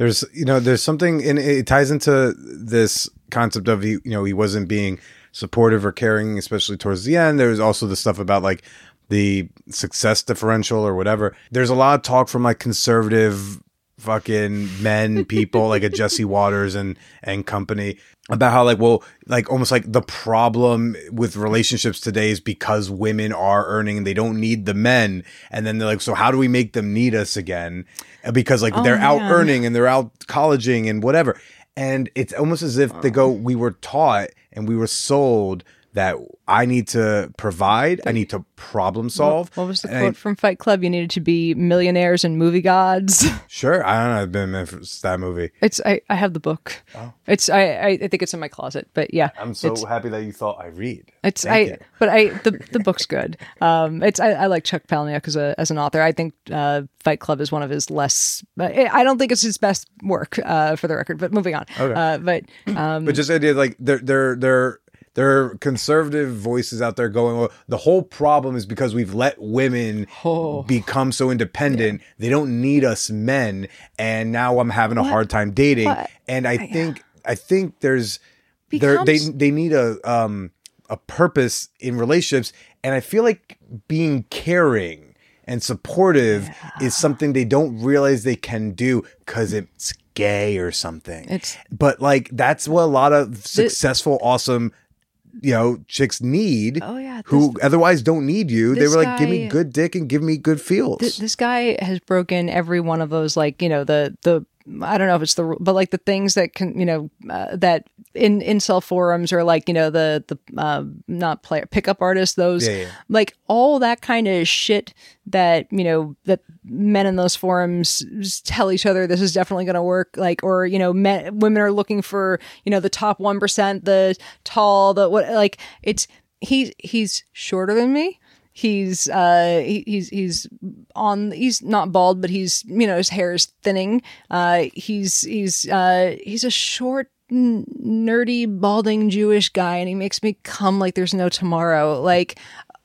There's, you know, there's something, and it ties into this concept of he, you know, he wasn't being supportive or caring, especially towards the end. There's also the stuff about like the success differential or whatever. There's a lot of talk from like conservative fucking men, people like a Jesse Watters and and company about how like well like almost like the problem with relationships today is because women are earning and they don't need the men. And then they're like so how do we make them need us again? Uh, because like they're out earning and they're out colleging and whatever. And it's almost as if they go we were taught and we were sold that I need to provide, I need to problem solve. What was the And I- quote from Fight Club? You needed to be millionaires and movie gods. [laughs] Sure, I don't know. I've been meant for that movie. It's I, I have the book. It's I, I I think it's in my closet, but yeah, Oh. I'm so happy that you thought I read. it's Thank I you. but I the the book's good. Um, it's I, I like Chuck Palahniuk as a as an author. I think uh, Fight Club is one of his less. I I don't think it's his best work uh, for the record. But moving on. Uh, but um, But just idea like there there there there are conservative voices out there going, well, the whole problem is because we've let women Oh. become so independent. They don't need us men. And now I'm having a hard time dating. What? And I think I think there's there they they need a um a purpose in relationships. And I feel like being caring and supportive is something they don't realize they can do because it's gay or something. It's- but like that's what a lot of successful, awesome, you know, chicks need. Oh, yeah, who otherwise don't need you. They were like, give me good dick and give me good feels. Th- this guy has broken every one of those like you know the the I don't know if it's the rule, but like the things that can you know uh, that in in incel forums or like you know the the uh, not player pickup artists those Yeah, yeah. like all that kind of shit that you know that men in those forums tell each other this is definitely going to work like or you know men women are looking for you know the top 1% the tall the what like it's he he's shorter than me he's uh he, he's he's on he's not bald but he's you know his hair is thinning. Uh he's he's uh he's a short nerdy balding jewish guy and he makes me come like there's no tomorrow. Like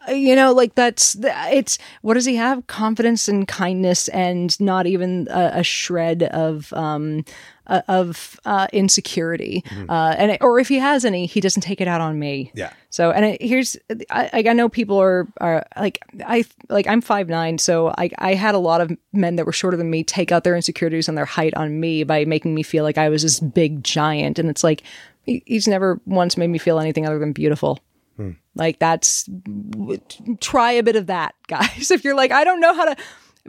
you know like that's it's what does he have? Confidence and kindness and not even a, a shred of um uh, of uh insecurity. Uh and or if he has any he doesn't take it out on me. Yeah. so and it, here's I, I know people are are like I like I'm five nine, so I I had a lot of men that were shorter than me take out their insecurities and their height on me by making me feel like I was this big giant, and it's like he, he's never once made me feel anything other than beautiful. Like that's try a bit of that, [laughs] guys. If you're like I don't know how to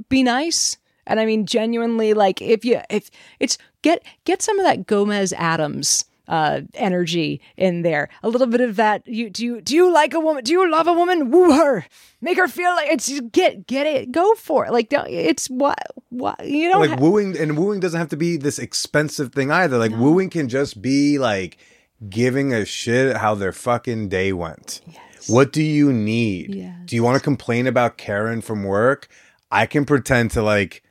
be nice. And I mean genuinely like if you if it's get get some of that Gomez Addams uh energy in there. A little bit of that you do you do you like a woman? Do you love a woman? Woo her. Make her feel like it's get get it. Go for it. Like don't- it's what what you don't like ha- wooing and wooing doesn't have to be this expensive thing either. Like wooing can just be like giving a shit how their fucking day went. What do you need? Yes. Do you want to complain about Karen from work? I can pretend to like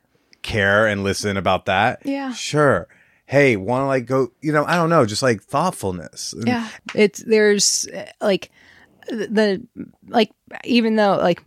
care and listen about that. Yeah. Sure. Hey, want to like go, you know, I don't know, just like thoughtfulness. And Yeah. It's there's uh, like the like even though like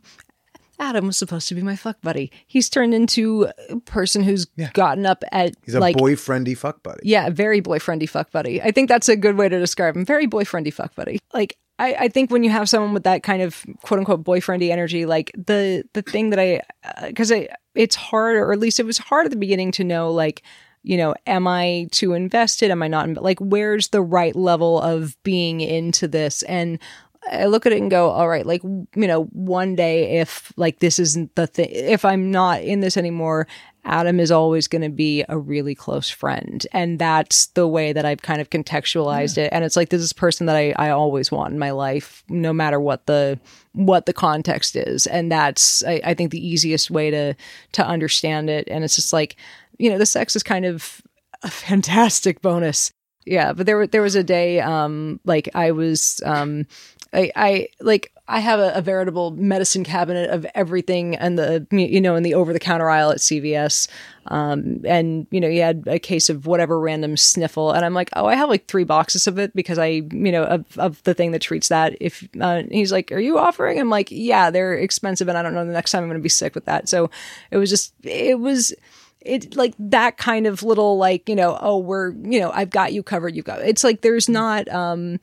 Adam was supposed to be my fuck buddy. He's turned into a person who's gotten up at He's a like boyfriendy fuck buddy. yeah, very boyfriendy fuck buddy. I think that's a good way to describe him. Very boyfriendy fuck buddy. Like I, I think when you have someone with that kind of quote unquote boyfriendy energy, like the the thing that I uh, because I it's hard or at least it was hard at the beginning to know like you know am I too invested? Am I not? Like where's the right level of being into this and. I look at it and go, all right, like, you know, one day if like this isn't the thing, if I'm not in this anymore, Adam is always going to be a really close friend. And that's the way that I've kind of contextualized it. And it's like, this is a person that I, I always want in my life, no matter what the, what the context is. And that's, I, I think the easiest way to, to understand it. And it's just like, you know, the sex is kind of a [laughs] fantastic bonus. Yeah, but there there was a day um like I was um I I like I have a, a veritable medicine cabinet of everything and the you know in the over the counter aisle at CVS um and you know you had a case of whatever random sniffle and I'm like oh I have like three boxes of it because I you know of, of the thing that treats that. If uh, he's like are you offering? I'm like yeah they're expensive and I don't know the next time I'm going to be sick with that. So it was just it was it like that kind of little like you know oh we're you know i've got you covered you got it's like there's not um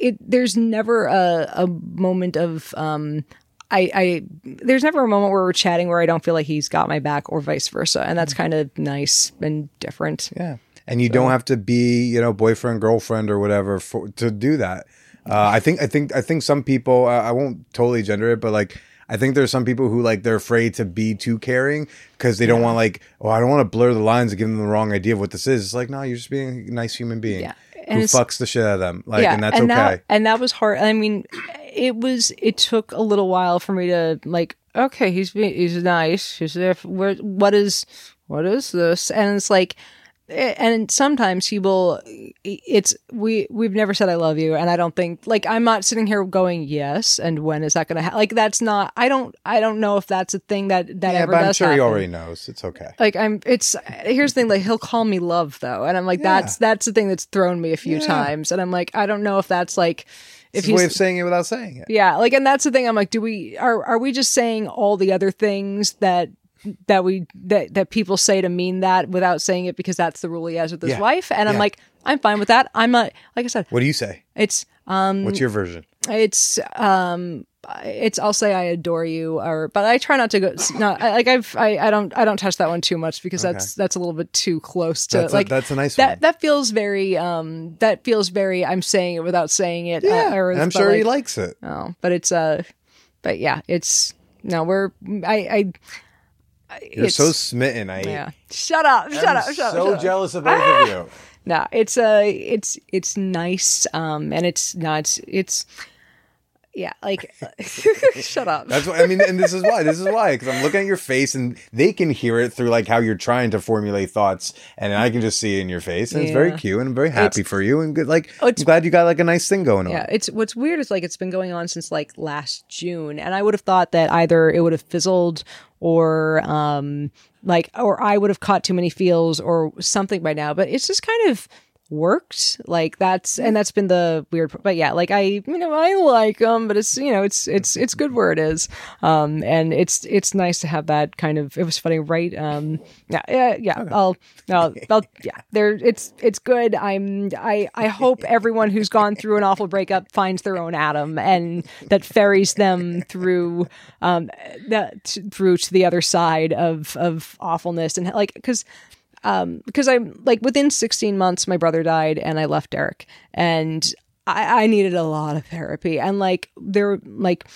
it there's never a, a moment of um I, I there's never a moment where we're chatting where I don't feel like he's got my back or vice versa, and that's kind of nice and different. Yeah. And you don't have to be, you know, boyfriend, girlfriend, or whatever for to do that. Uh, I think, I think, I think some people. Uh, I won't totally gender it, but like, I think there's some people who like they're afraid to be too caring because they don't want like, oh, I don't want to blur the lines and give them the wrong idea of what this is. It's like, no, you're just being a nice human being Yeah. Who And it's- fucks the shit out of them. Like, and that's okay. That, and that was hard. I mean, it was. It took a little while for me to like. Okay, he's he's nice. He's there. For, where? What is? What is this? And it's like. Eh, and sometimes he will. Eh, it's we we've never said I love you, and I don't think like I'm not sitting here going yes. And when is that going to happen? Like that's not. I don't. I don't know if that's a thing that that yeah, ever but I'm does. sure he already knows. It's okay. like I'm it's eh, here's the thing like he'll call me love though and I'm like that's that's the thing that's thrown me a few Yeah. times and I'm like I don't know if that's like if It's a way of he's saying it without saying it. yeah like and that's the thing I'm like do we are are we just saying all the other things that that we that that people say to mean that without saying it because that's the rule he has with his Yeah. wife and I'm like I'm fine with that I'm not like I said What do you say? it's um What's your version? it's um it's I'll say I adore you or but I try not to go not I- like I've I, I don't I don't touch that one too much because that's that's a little bit too close to That's a- like that's a nice that one. that feels very um that feels very I'm saying it without saying it Yeah, uh, or I'm sure he likes it. oh but it's uh but yeah it's no we're I I You're it's, so smitten. I yeah shut up shut I'm up shut so up shut up. jealous of both of you. no it's uh it's it's nice um and it's not it's yeah like [laughs] [laughs] shut up That's what I mean, and this is why. This is why because I'm looking at your face, and they can hear it through like how you're trying to formulate thoughts, and I can just see it in your face, and it's very cute, and I'm very happy for you, and good. Like Oh, I'm it's- glad you got like a nice thing going on. Yeah, it's what's weird is like it's been going on since like last June, and I would have thought that either it would have fizzled or um like or I would have caught too many feels or something by now, but it's just kind of worked. Like that's and that's been the weird but yeah like i you know i like them but it's you know it's it's it's good where it is. Um and it's it's nice to have that kind of it was funny right? Um yeah yeah yeah i'll I'll, [laughs] I'll yeah there it's it's good. I'm i i hope everyone who's gone through an awful breakup finds their own adam and that ferries them through um that through to the other side of of awfulness. And like because um because i'm like within 16 months my brother died and i left derek. And i i needed a lot of therapy. And like there like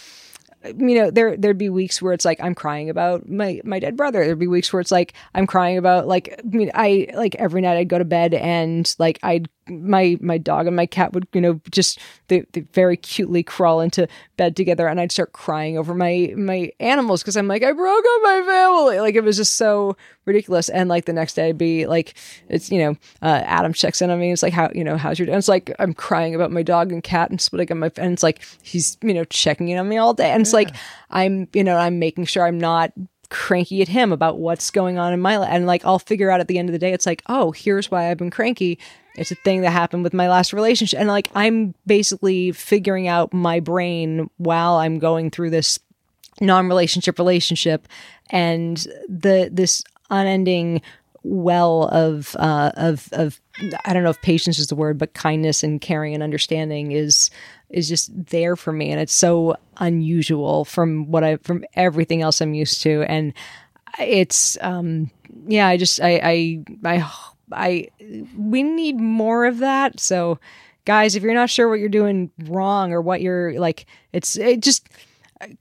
you know there there'd be weeks where it's like i'm crying about my my dead brother. There'd be weeks where it's like i'm crying about like i mean i like every night i'd go to bed and like i'd my my dog and my cat would you know just they, they very cutely crawl into bed together and i'd start crying over my my animals because i'm like i broke up my family. Like it was just so ridiculous. And like the next day i'd be like it's you know uh, adam checks in on me. It's like how you know how's your day? And it's like i'm crying about my dog and cat and splitting up my and it's like he's you know checking in on me all day. And it's like i'm you know i'm making sure i'm not cranky at him about what's going on in my life and like i'll figure out at the end of the day it's like oh here's why i've been cranky it's a thing that happened with my last relationship. And like i'm basically figuring out my brain while i'm going through this non-relationship relationship and the this unending well of uh of of I don't know if patience is the word but kindness and caring and understanding is is just there for me. And it's so unusual from what I from everything else I'm used to. And it's um yeah I just I I I I we need more of that so guys if you're not sure what you're doing wrong or what you're like it's it just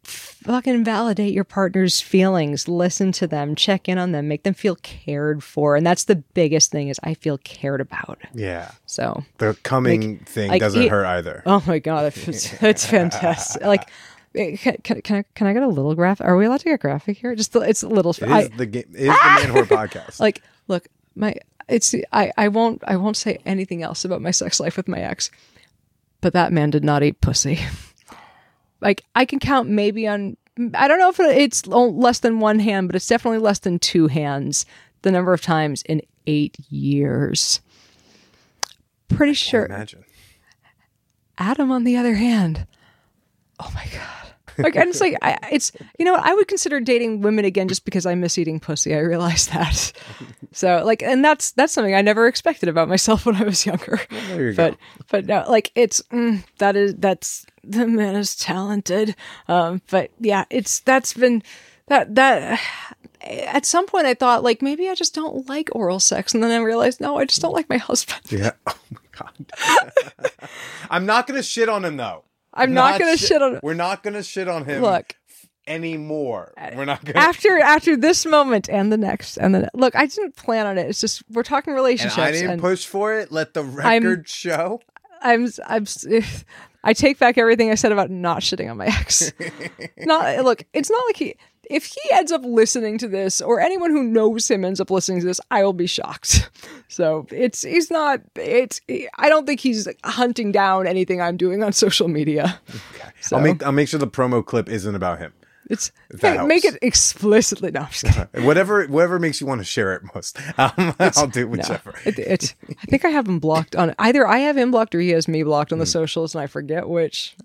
fucking validate your partner's feelings listen to them check in on them make them feel cared for and that's the biggest thing is i feel cared about Yeah. so The coming thing like, doesn't it- hurt either. oh my god it's, it's [laughs] fantastic like eh, can, can, can, I, can I get a little graphic? Are we allowed to get graphic here? Just the, it's a little. It is I, the game. It is the man whore podcast. [laughs] like look my it's I I won't I won't say anything else about my sex life with my ex, but that man did not eat pussy. [laughs] like I can count maybe on I don't know if it's less than one hand, but it's definitely less than two hands. The number of times in eight years. Pretty sure Imagine. Adam, on the other hand, oh my god! Like, and it's like I, it's you know I would consider dating women again just because I miss eating pussy. I realize that. [laughs] So like, and that's that's something I never expected about myself when I was younger. there you but go. but no, like it's mm, that is that's the man is talented. Um, but yeah, it's that's been that that. [sighs] At some point, I thought like maybe I just don't like oral sex, and then I realized no, I just don't like my husband. Yeah. [laughs] Oh my god. [laughs] I'm not gonna shit on him though. I'm not, gonna shi- shit on. We're not gonna shit on him. Look, anymore. We're not gonna. after [laughs] after this moment and the next and then look i didn't plan on it it's just we're talking and relationships I didn't and push for it. Let the record show. i'm i'm [laughs] i take back everything i said about not shitting on my ex [laughs] not look it's not like he if he ends up listening to this or anyone who knows him ends up listening to this i will be shocked [laughs] so it's he's not it's i don't think he's hunting down anything i'm doing on social media so [laughs] I'll make I'll make sure the promo clip isn't about him. it's hey, make it explicitly no I'm just kidding. [laughs] Whatever whatever makes you want to share it most. Um, I'll do No, whichever. it, it's. I think I have him blocked on either I have him blocked or he has me blocked on the socials, and I forget which.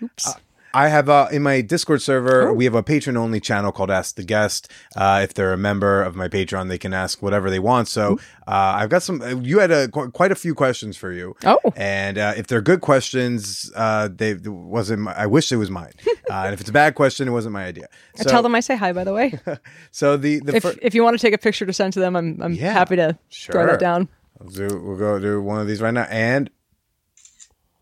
Oops. I have uh, in my Discord server, we have a patron only channel called Ask the Guest. Uh, if they're a member of my Patreon, they can ask whatever they want. So uh, I've got some. uh, You had a, qu- quite a few questions for you. Oh. and uh, if they're good questions, uh, they wasn't. My, I wish it was mine. [laughs] uh, and if it's a bad question, it wasn't my idea. I tell them I say hi, by the way. [laughs] So the the if fir- if you want to take a picture to send to them, I'm I'm Yeah, happy to throw that down. We'll, do, we'll go do one of these right now. And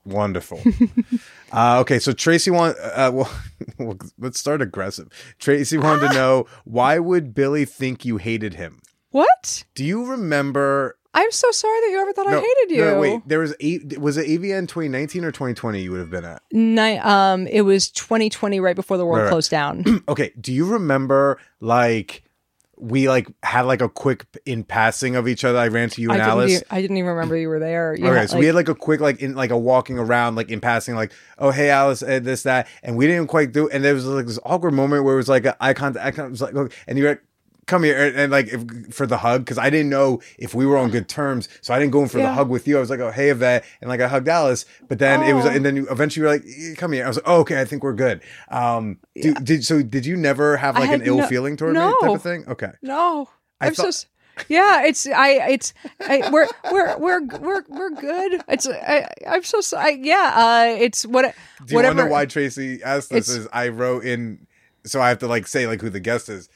wonderful. [laughs] uh, okay, so Tracy want. Uh, well, [laughs] well, let's start aggressive. Tracy wanted to know why would Billy think you hated him? What? Do you remember? I'm so sorry that you ever thought I hated you. No, wait. There was eight. Was it AVN 2019 or 2020? You would have been at. Ni- um, it was 2020, right before the world Right, right. closed down. [clears throat] Okay. Do you remember like? We like had like a quick in passing of each other. I ran to you I and didn't, Alice. e- I didn't even remember you were there. Okay, so we had like a quick like in like a walking around like in passing like oh hey Alice uh, this that and we didn't quite do and there was like this awkward moment where it was like eye contact, eye contact it was like okay, and you're like come here and, and, like if, for the hug because I didn't know if we were on good terms so I didn't go in for the hug with you I was like oh hey Yvette and like I hugged Alice but then it was Oh. and then you eventually you were like "Eh, come here I was like oh, okay I think we're good um do- did so did you never have like an ill no- feeling toward me type of thing okay no. I I'm thought- so. Yeah, it's I. It's I, we're we're we're we're we're good. It's I. I'm so sorry. Yeah. Uh. It's what. Do you whatever. wonder why Tracy asked this? Is I wrote in, so I have to like say like who the guest is.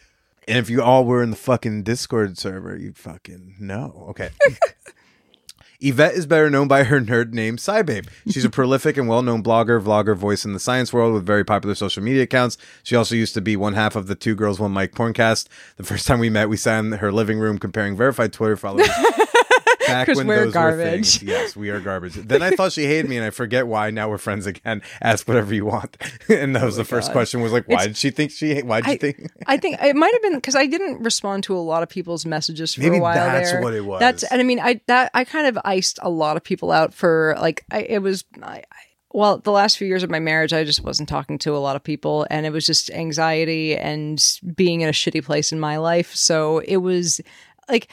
And if you all were in the fucking Discord server, you'd fucking know. Okay. [laughs] Yvette is better known by her nerd name, Scibabe. She's a [laughs] prolific and well known blogger, vlogger, voice in the science world with very popular social media accounts. She also used to be one half of the Two Girls, One Mic porncast. The first time we met, we sat in her living room comparing verified Twitter followers. [laughs] Back [laughs] when we're those were garbage. things. [laughs] Yes, we are garbage. Then I thought she hated me, and I forget why. Now we're friends again. [laughs] Ask whatever you want. and that oh was the first question. Was like, why It's- did she think she? Why did you think? I think it might have been because I didn't respond to a lot of people's messages for Maybe a while that's there. what it was. That's and I mean I that I kind of iced a lot of people out for like I it was I, I well the last few years of my marriage I just wasn't talking to a lot of people and it was just anxiety and being in a shitty place in my life. So it was like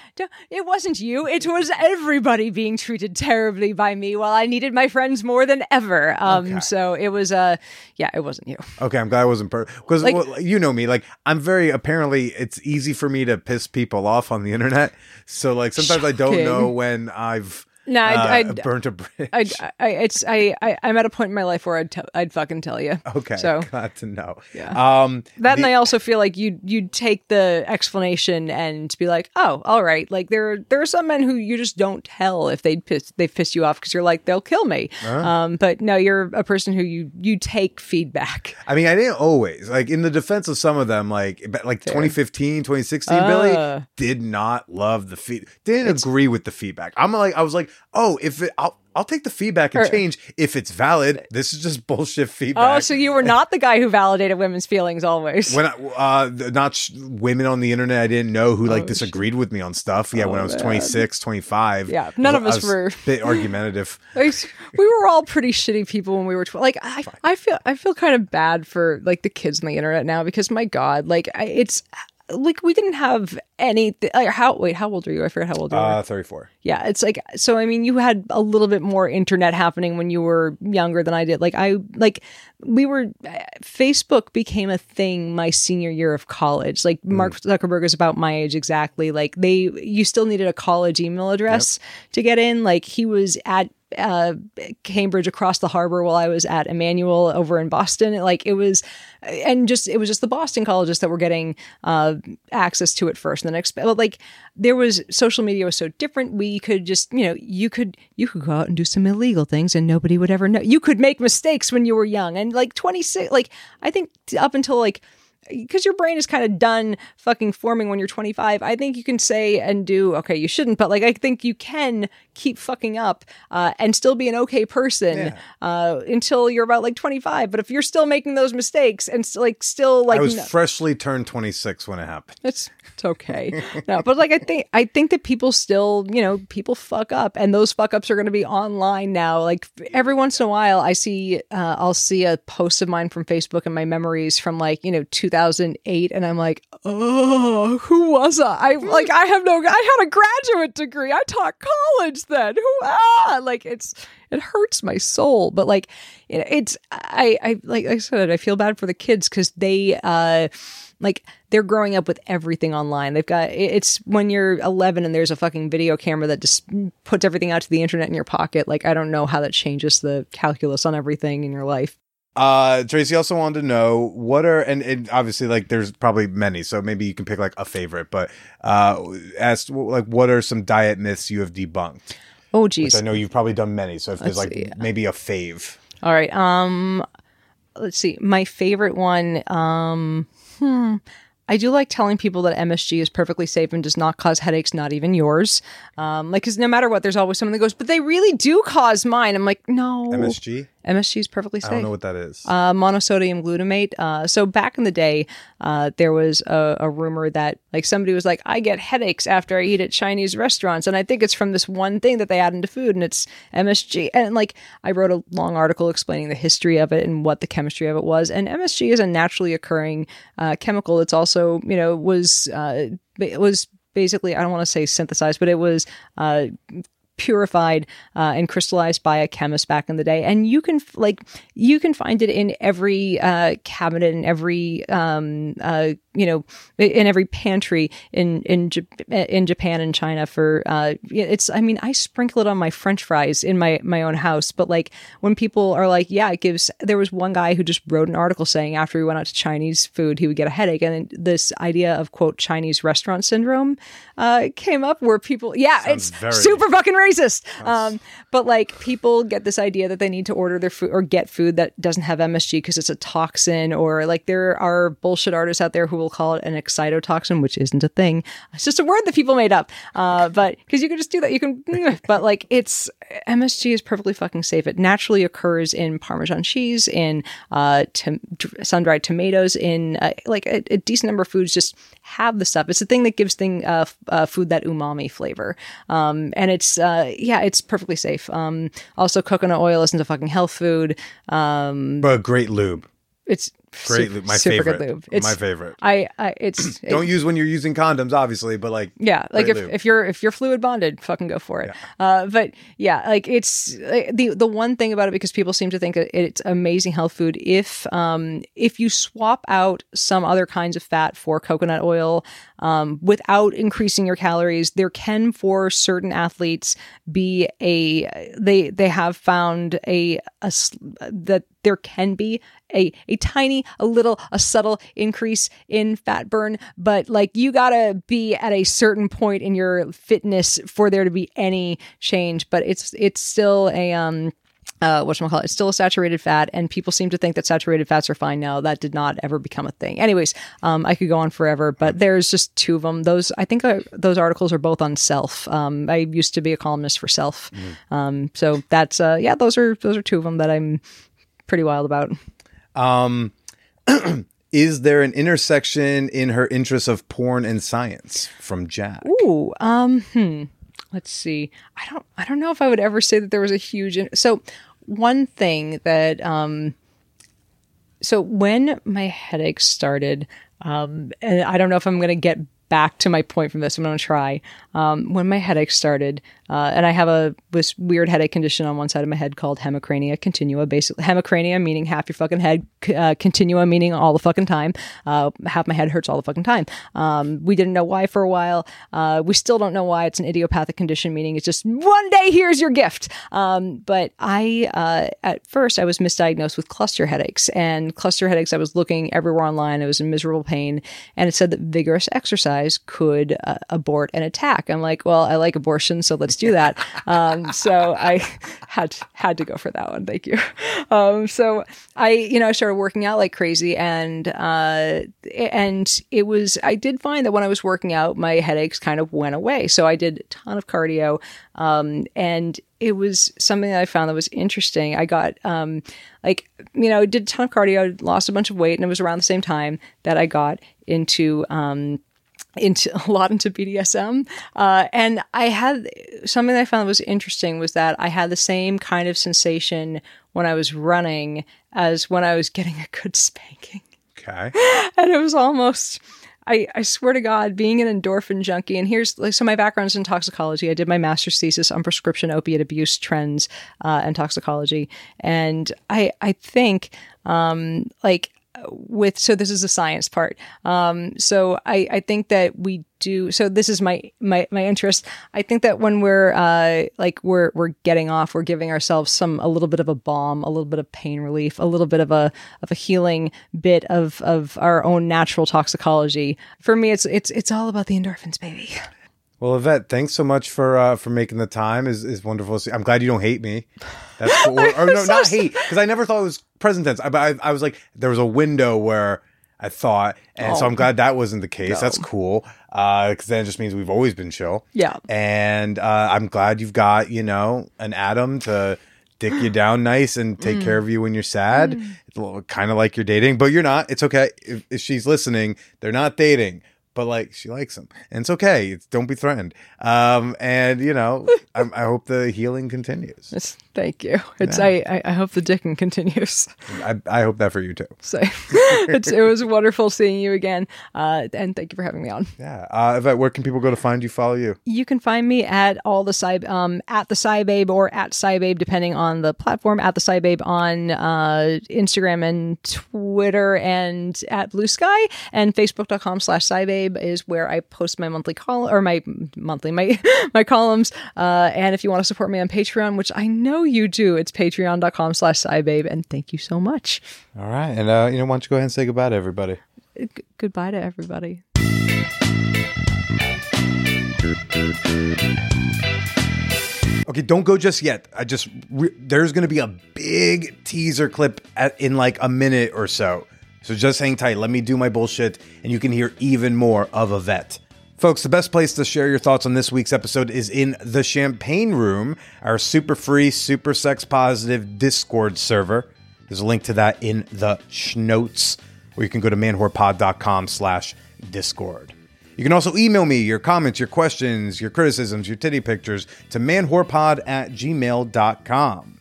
it wasn't you it was everybody being treated terribly by me while i needed my friends more than ever um Okay. so it was uh yeah it wasn't you Okay, I'm glad I wasn't perfect because Like- well, you know me. Like I'm very apparently it's easy for me to piss people off on the internet. So like sometimes I don't know when I've No, I'd- uh, I'd- burnt a bridge. I, I, it's I, I, I'm at a point in my life where I'd, t- I'd fucking tell you. okay, So glad to know. Yeah. Um, that, the- and I also feel like you, you'd take the explanation and be like, oh, all right. Like there, there are some men who you just don't tell if they piss, they piss you off because you're like they'll kill me. Um, but no, you're a person who you, you take feedback. I mean, I didn't always like in the defense of some of them, like like 2015, 2016, Uh. Billy did not love the feed, didn't agree with the feedback. I'm like, I was like, oh, if it, I'll I'll take the feedback and change if it's valid. This is just [laughs] bullshit feedback. Oh, so you were not the guy who validated women's feelings always. when I, uh, not sh- women on the internet, I didn't know who like Oh, disagreed with me on stuff. Yeah, when I was man. 26, 25. Yeah, none I of us were- a bit argumentative. [laughs] We were all pretty shitty people when we were like I, I feel I feel kind of bad for like the kids on the internet now because my god like I, it's like we didn't have any like how wait how old are you? I forget how old you are Uh, 34. yeah it's like so I mean you had a little bit more internet happening when you were younger than I did. Like I like we were Facebook became a thing my senior year of college. Like Mark Zuckerberg is about my age exactly. Like they you still needed a college email address to get in. Like he was at uh, Cambridge across the harbor while I was at Emmanuel over in Boston. Like it was, and just it was just the Boston colleges that were getting uh, access to it first. And then exp- but, like there was social media was so different. We could just you know you could you could go out and do some illegal things and nobody would ever know. You could make mistakes when you were young and like twenty six. Like I think up until like because your brain is kind of done fucking forming when you're 25 i think you can say and do okay you shouldn't but like i think you can keep fucking up uh, and still be an okay person Yeah. uh, until you're about like 25 but if you're still making those mistakes and like still like I was no- freshly turned 26 when it happened. it's it's okay. no, but like I think I think that people still, you know, people fuck up, and those fuck ups are going to be online now. Like every once in a while, I see, uh, I'll see a post of mine from Facebook and my memories from like you know 2008 and I'm like, "Oh, who was I? I like I have no I had a graduate degree. I taught college then. Who ah, like it's it hurts my soul, but like it, it's I I like I said I feel bad for the kids cuz they uh like they're growing up with everything online. They've got it's when you're 11 and there's a fucking video camera that just puts everything out to the internet in your pocket. Like I don't know how that changes the calculus on everything in your life. Uh, Tracy also wanted to know what are and, and obviously like there's probably many, so maybe you can pick like a favorite. But uh, asked like what are some diet myths you have debunked? Oh geez. I know you've probably done many. So if there's like see. maybe a fave, All right. Um let's see. My favorite one um hmm I do like telling people that MSG is perfectly safe and does not cause headaches, not even yours. Um, like, because no matter what, there's always someone that goes, "But they really do cause mine." I'm like, "No, MSG. MSG is perfectly safe." I don't know what that is. uh, monosodium glutamate. Uh, so back in the day, uh, there was a, a rumor that like somebody was like, I get headaches after I eat at Chinese restaurants, and I think it's from this one thing that they add into food, and it's MSG. And like I wrote a long article explaining the history of it and what the chemistry of it was. And MSG is a naturally occurring uh, chemical. It's also you know was uh, it was basically I don't want to say synthesized, but it was uh, purified uh, and crystallized by a chemist back in the day. And you can like you can find it in every uh, cabinet in every um, uh, you know in every pantry in in Jap- in Japan and China for uh, it's I mean I sprinkle it on my french fries in my my own house. But like when people are like yeah it gives there was one guy who just wrote an article saying after he went out to Chinese food he would get a headache. And this idea of quote Chinese restaurant syndrome uh, came up where people yeah Sounds it's very- super fucking racist. Um, but like people get this idea that they need to order their food or get food that doesn't have MSG because it's a toxin, or like there are bullshit artists out there who will call it an excitotoxin, which isn't a thing. It's just a word that people made up. Uh, but because you can just do that, you can. [laughs] But like it's MSG is perfectly fucking safe. It naturally occurs in Parmesan cheese, in uh, tom- sun dried tomatoes, in uh, like a, a decent number of foods. Just have the stuff. It's the thing that gives thing uh, f- uh, food that umami flavor. Um, and it's uh, yeah, it's perfectly safe. Um, also, coconut oil isn't a fucking health food. Um, but great lube. it's Great super. My super favorite. good lube. It's My favorite. I, I it's [clears throat] Don't use when you're using condoms, obviously, but like yeah, like if, lube. if you're if you're fluid bonded, fucking go for it. Uh, but yeah, like it's like, the the one thing about it because people seem to think it's amazing health food. If um if you swap out some other kinds of fat for coconut oil, um, without increasing your calories, there can for certain athletes be a they they have found a a that there can be a a tiny a little a subtle increase in fat burn but like you gotta be at a certain point in your fitness for there to be any change but it's it's still a um uh, what call it? It's still a saturated fat, and people seem to think that saturated fats are fine now. That did not ever become a thing. Anyways, um, I could go on forever, but there's just two of them. Those I think uh, those articles are both on Self. Um, I used to be a columnist for Self, um, so that's uh, yeah. Those are those are two of them that I'm pretty wild about. Um, [clears throat] is there an intersection in her interests of porn and science from Jack? Ooh, um, hmm. Let's see. I don't. I don't know if I would ever say that there was a huge. In- so, one thing that um, so when my headache started, um, and I don't know if I'm going to get back to my point from this. I'm going to try. Um, when my headache started, uh, and I have a this weird headache condition on one side of my head called hemicrania continua. Basically, hemicrania meaning half your fucking head, uh, continua meaning all the fucking time. Uh, half my head hurts all the fucking time. Um, we didn't know why for a while. Uh, we still don't know why. It's an idiopathic condition, meaning it's just one day here's your gift. Um, but I, uh, at first, I was misdiagnosed with cluster headaches, and cluster headaches. I was looking everywhere online. I was in miserable pain, and it said that vigorous exercise could uh, abort an attack. I'm like, well, I like abortion, so let's do that. Um, so I had had to go for that one. Thank you. Um, so I, you know, I started working out like crazy, and uh, and it was. I did find that when I was working out, my headaches kind of went away. So I did a ton of cardio, um, and it was something that I found that was interesting. I got um, like you know, did a ton of cardio, lost a bunch of weight, and it was around the same time that I got into um, into [laughs] a lot into BDSM. Uh, and I had something that I found was interesting was that I had the same kind of sensation when I was running as when I was getting [laughs] a good spanking. Okay. [laughs] and it was almost I, I swear to God, being an endorphin junkie, and here's like so my background's in toxicology. I did my master's thesis on prescription opiate abuse trends uh, and toxicology, and I I think um, like with so this is the science part. Um so i i think that we do so this is my my my interest. I think that when we're uh like we're we're getting off we're giving ourselves some a little bit of a balm a little bit of pain relief a little bit of a of a healing bit of of our own natural toxicology. For me it's it's it's all about the endorphins baby Well, Yvette, thanks so much for uh, for making the time. is is wonderful. I'm glad you don't hate me. That's cool. Or, or [laughs] no, not hate, because I never thought it was present tense. I, I, I was like, there was a window where I thought, and so Oh. I'm glad that wasn't the case. That's cool, because then it just means we've always been chill. Yeah. and uh, I'm glad you've got you know an Adam to dick you [gasps] down nice and take care of you when you're sad. It's kind of like you're dating, but you're not. It's okay if, if she's listening. They're not dating. But like she likes him, and it's okay. It's, don't be threatened. Um, and you know, [laughs] I, I hope the healing continues. It's- thank you it's I, I i hope the dicking continues I, I hope that for you too. so [laughs] it's it was wonderful seeing you again uh and thank you for having me on Yeah. Uh, Yvette, where can people go to find you, follow you? you can find me at all the sci um at the scibabe or at scibabe depending on the platform at the scibabe on uh instagram and twitter and at blue sky and facebook.com slash scibabe is where i post my monthly call or my monthly my [laughs] my columns uh and if you want to support me on patreon which i know you do it's patreon.com slash scibabe and thank you so much All right, and uh, you know, why don't you go ahead and say goodbye to everybody? G- goodbye to everybody Okay, don't go just yet. I just re- there's going to be a big teaser clip at, in like a minute or so. So just hang tight. Let me do my bullshit, and you can hear even more of Yvette. Folks, the best place to share your thoughts on this week's episode is in the Champagne Room, our super free, super sex positive Discord server. There's a link to that in the schnotes, or you can go to manwhorepod.com slash Discord. You can also email me your comments, your questions, your criticisms, your titty pictures to manwhorepod at gmail.com.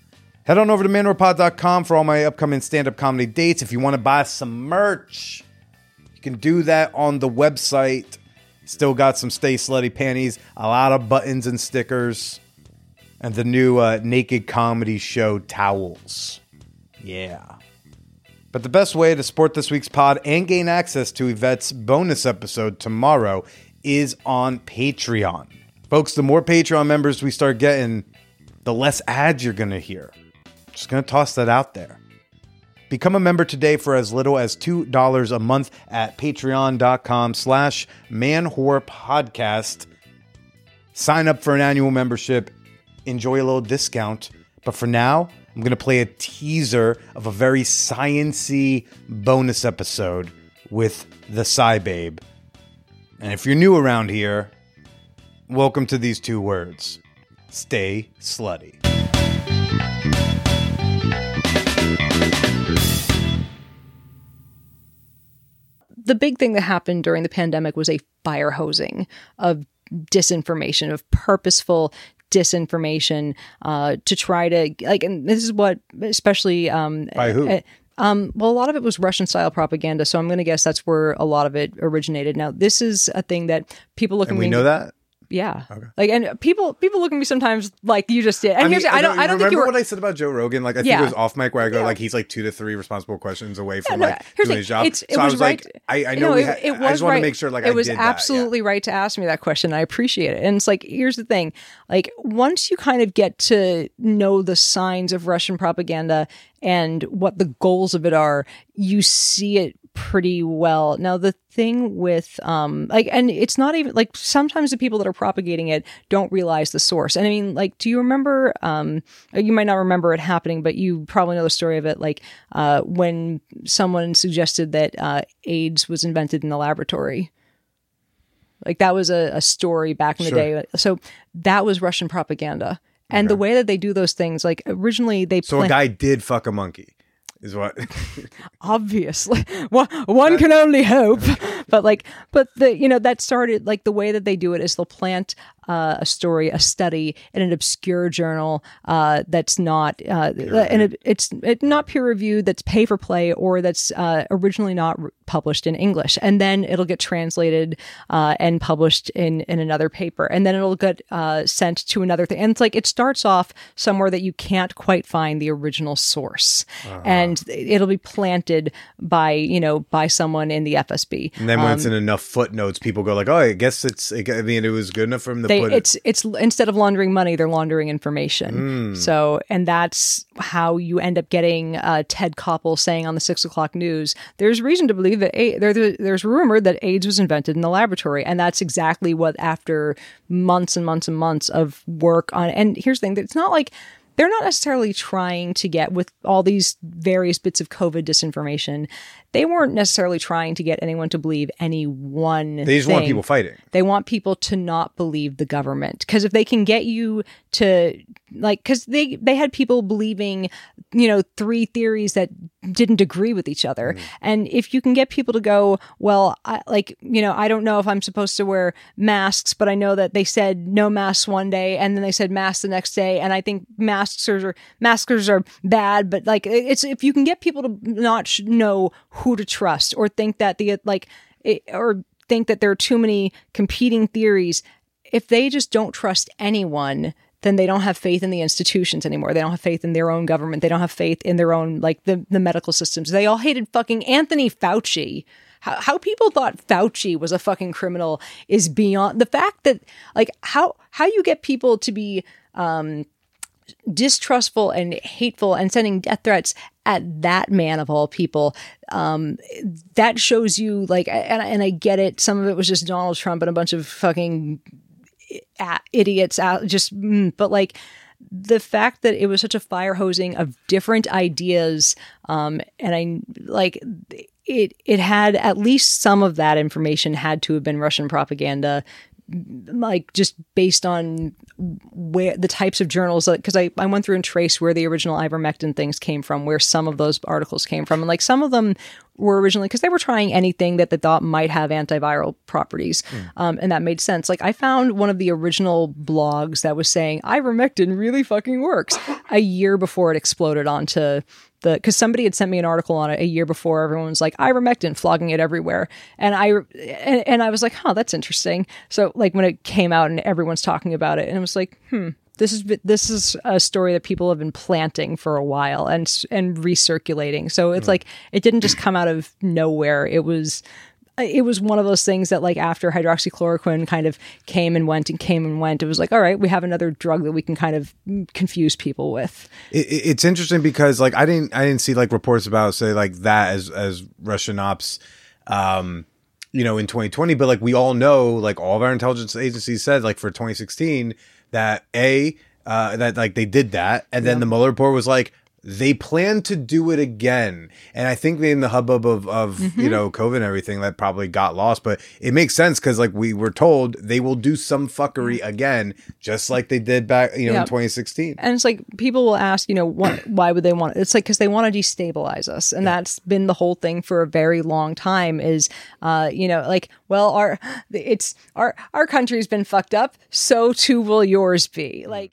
Head on over to manwhorepod.com for all my upcoming stand up comedy dates. If you want to buy some merch, you can do that on the website. Still got some Stay Slutty panties, a lot of buttons and stickers, and the new uh, Naked Comedy Show towels. Yeah. But the best way to support this week's pod and gain access to Yvette's bonus episode tomorrow is on Patreon. Folks, the more Patreon members we start getting, the less ads you're going to hear. Just going to toss that out there. Become a member today for as little as $2 a month at patreon.com slash manwhorepodcast. Sign up for an annual membership. Enjoy a little discount. But for now, I'm going to play a teaser of a very sciency bonus episode with the Scibabe. And if you're new around here, welcome to these two words. Stay slutty. The big thing that happened during the pandemic was a fire hosing of disinformation, of purposeful disinformation uh, to try to like, and this is what especially um, By who? uh, um, well, a lot of it was Russian style propaganda, so I'm going to guess that's where a lot of it originated. Now, this is a thing that people look And at we know that? Yeah, Okay. like, and people people look at me sometimes like you just did. And here's mean, I don't I don't remember think you were. what I said about Joe Rogan. Like I think Yeah. it was off mic where I go like he's like two to three responsible questions away from no, like doing his job. It's, it so was, I was right. like, I, I know No, we it, ha- it I was just want to make sure like it I was did that, yeah. absolutely right to ask me that question. I appreciate it. And it's like, here's the thing: like once you kind of get to know the signs of Russian propaganda and what the goals of it are, you see it pretty well. Now the thing with um like and it's not even like sometimes the people that are propagating it don't realize the source. And I mean like do you remember um you might not remember it happening but you probably know the story of it like uh when someone suggested that uh AIDS was invented in the laboratory. Like that was a, a story back in the day. So that was Russian propaganda. And the way that they do those things, like originally they So a guy did fuck a monkey, is what. [laughs] obviously [laughs] one, one can only hope [laughs] but like but the you know that started like the way that they do it is they'll plant uh, a story, a study in an obscure journal uh, that's not uh, and it, it's it, not peer reviewed, that's pay for play, or that's uh, originally not r- published in English, and then it'll get translated uh, and published in in another paper, and then it'll get uh, sent to another thing, and it's like it starts off somewhere that you can't quite find the original source, and it'll be planted by you know by someone in the FSB. And then when it's in enough footnotes, people go like, "Oh, I guess it's." I mean, it was good enough from the they it. it's it's instead of laundering money they're laundering information so and that's how you end up getting uh, ted koppel saying on the six o'clock news there's reason to believe that a- there, there- there's rumored that aids was invented in the laboratory and that's exactly what after months and months and months of work on and here's the thing it's not like they're not necessarily trying to get with all these various bits of covid disinformation. They weren't necessarily trying to get anyone to believe any one They just want people fighting. They want people to not believe the government. Because if they can get you to like because they they had people believing you know three theories that didn't agree with each other. Mm. And if you can get people to go well I, like you know I don't know if I'm supposed to wear masks but I know that they said no masks one day and then they said masks the next day and I think masks are maskers are bad but like it's if you can get people to not sh- know who to trust or think that the like it, or think that there are too many competing theories if they just don't trust anyone then they don't have faith in the institutions anymore. They don't have faith in their own government. They don't have faith in their own like the, the medical systems. They all hated fucking anthony fauci. How, how people thought fauci was a fucking criminal is beyond the fact that like how how you get people to be um, distrustful and hateful and sending death threats at that man of all people um that shows you like and, and i get it. Some of it was just donald trump and a bunch of fucking idiots out just mm, but like the fact that it was such a fire hosing of different ideas um and i like it it had at least some of that information had to have been russian propaganda like just based on where the types of journals because I, I went through and traced where the original ivermectin things came from where some of those articles came from and like some of them were originally because they were trying anything that they thought might have antiviral properties um, and that made sense. Like i found one of the original blogs that was saying ivermectin really fucking works a year before it exploded onto the because somebody had sent me an article on it a year before. Everyone was like ivermectin flogging it everywhere. And i and, and i was like huh that's interesting. So like when it came out and everyone's talking about it and it was like hmm this is this is a story that people have been planting for a while and and recirculating. So it's like it didn't just come out of nowhere. It was it was one of those things that like after hydroxychloroquine kind of came and went and came and went it was like all right we have another drug that we can kind of confuse people with It, it- it's interesting because like I didn't I didn't see like reports about say like that as as Russian ops, um, you know, in 2020. But like we all know, like all of our intelligence agencies said, like for 2016, that a uh, that like they did that, and then the Mueller report was like they plan to do it again. And I think in the hubbub of of Mm-hmm. you know COVID and everything that probably got lost, but it makes sense because like we were told they will do some fuckery again, just like they did back you know Yeah. in 2016. and it's like people will ask you know what, [clears throat] why would they want it it's like because they want to destabilize us and that's been the whole thing for a very long time is uh you know like well our it's our our country's been fucked up so too will yours be like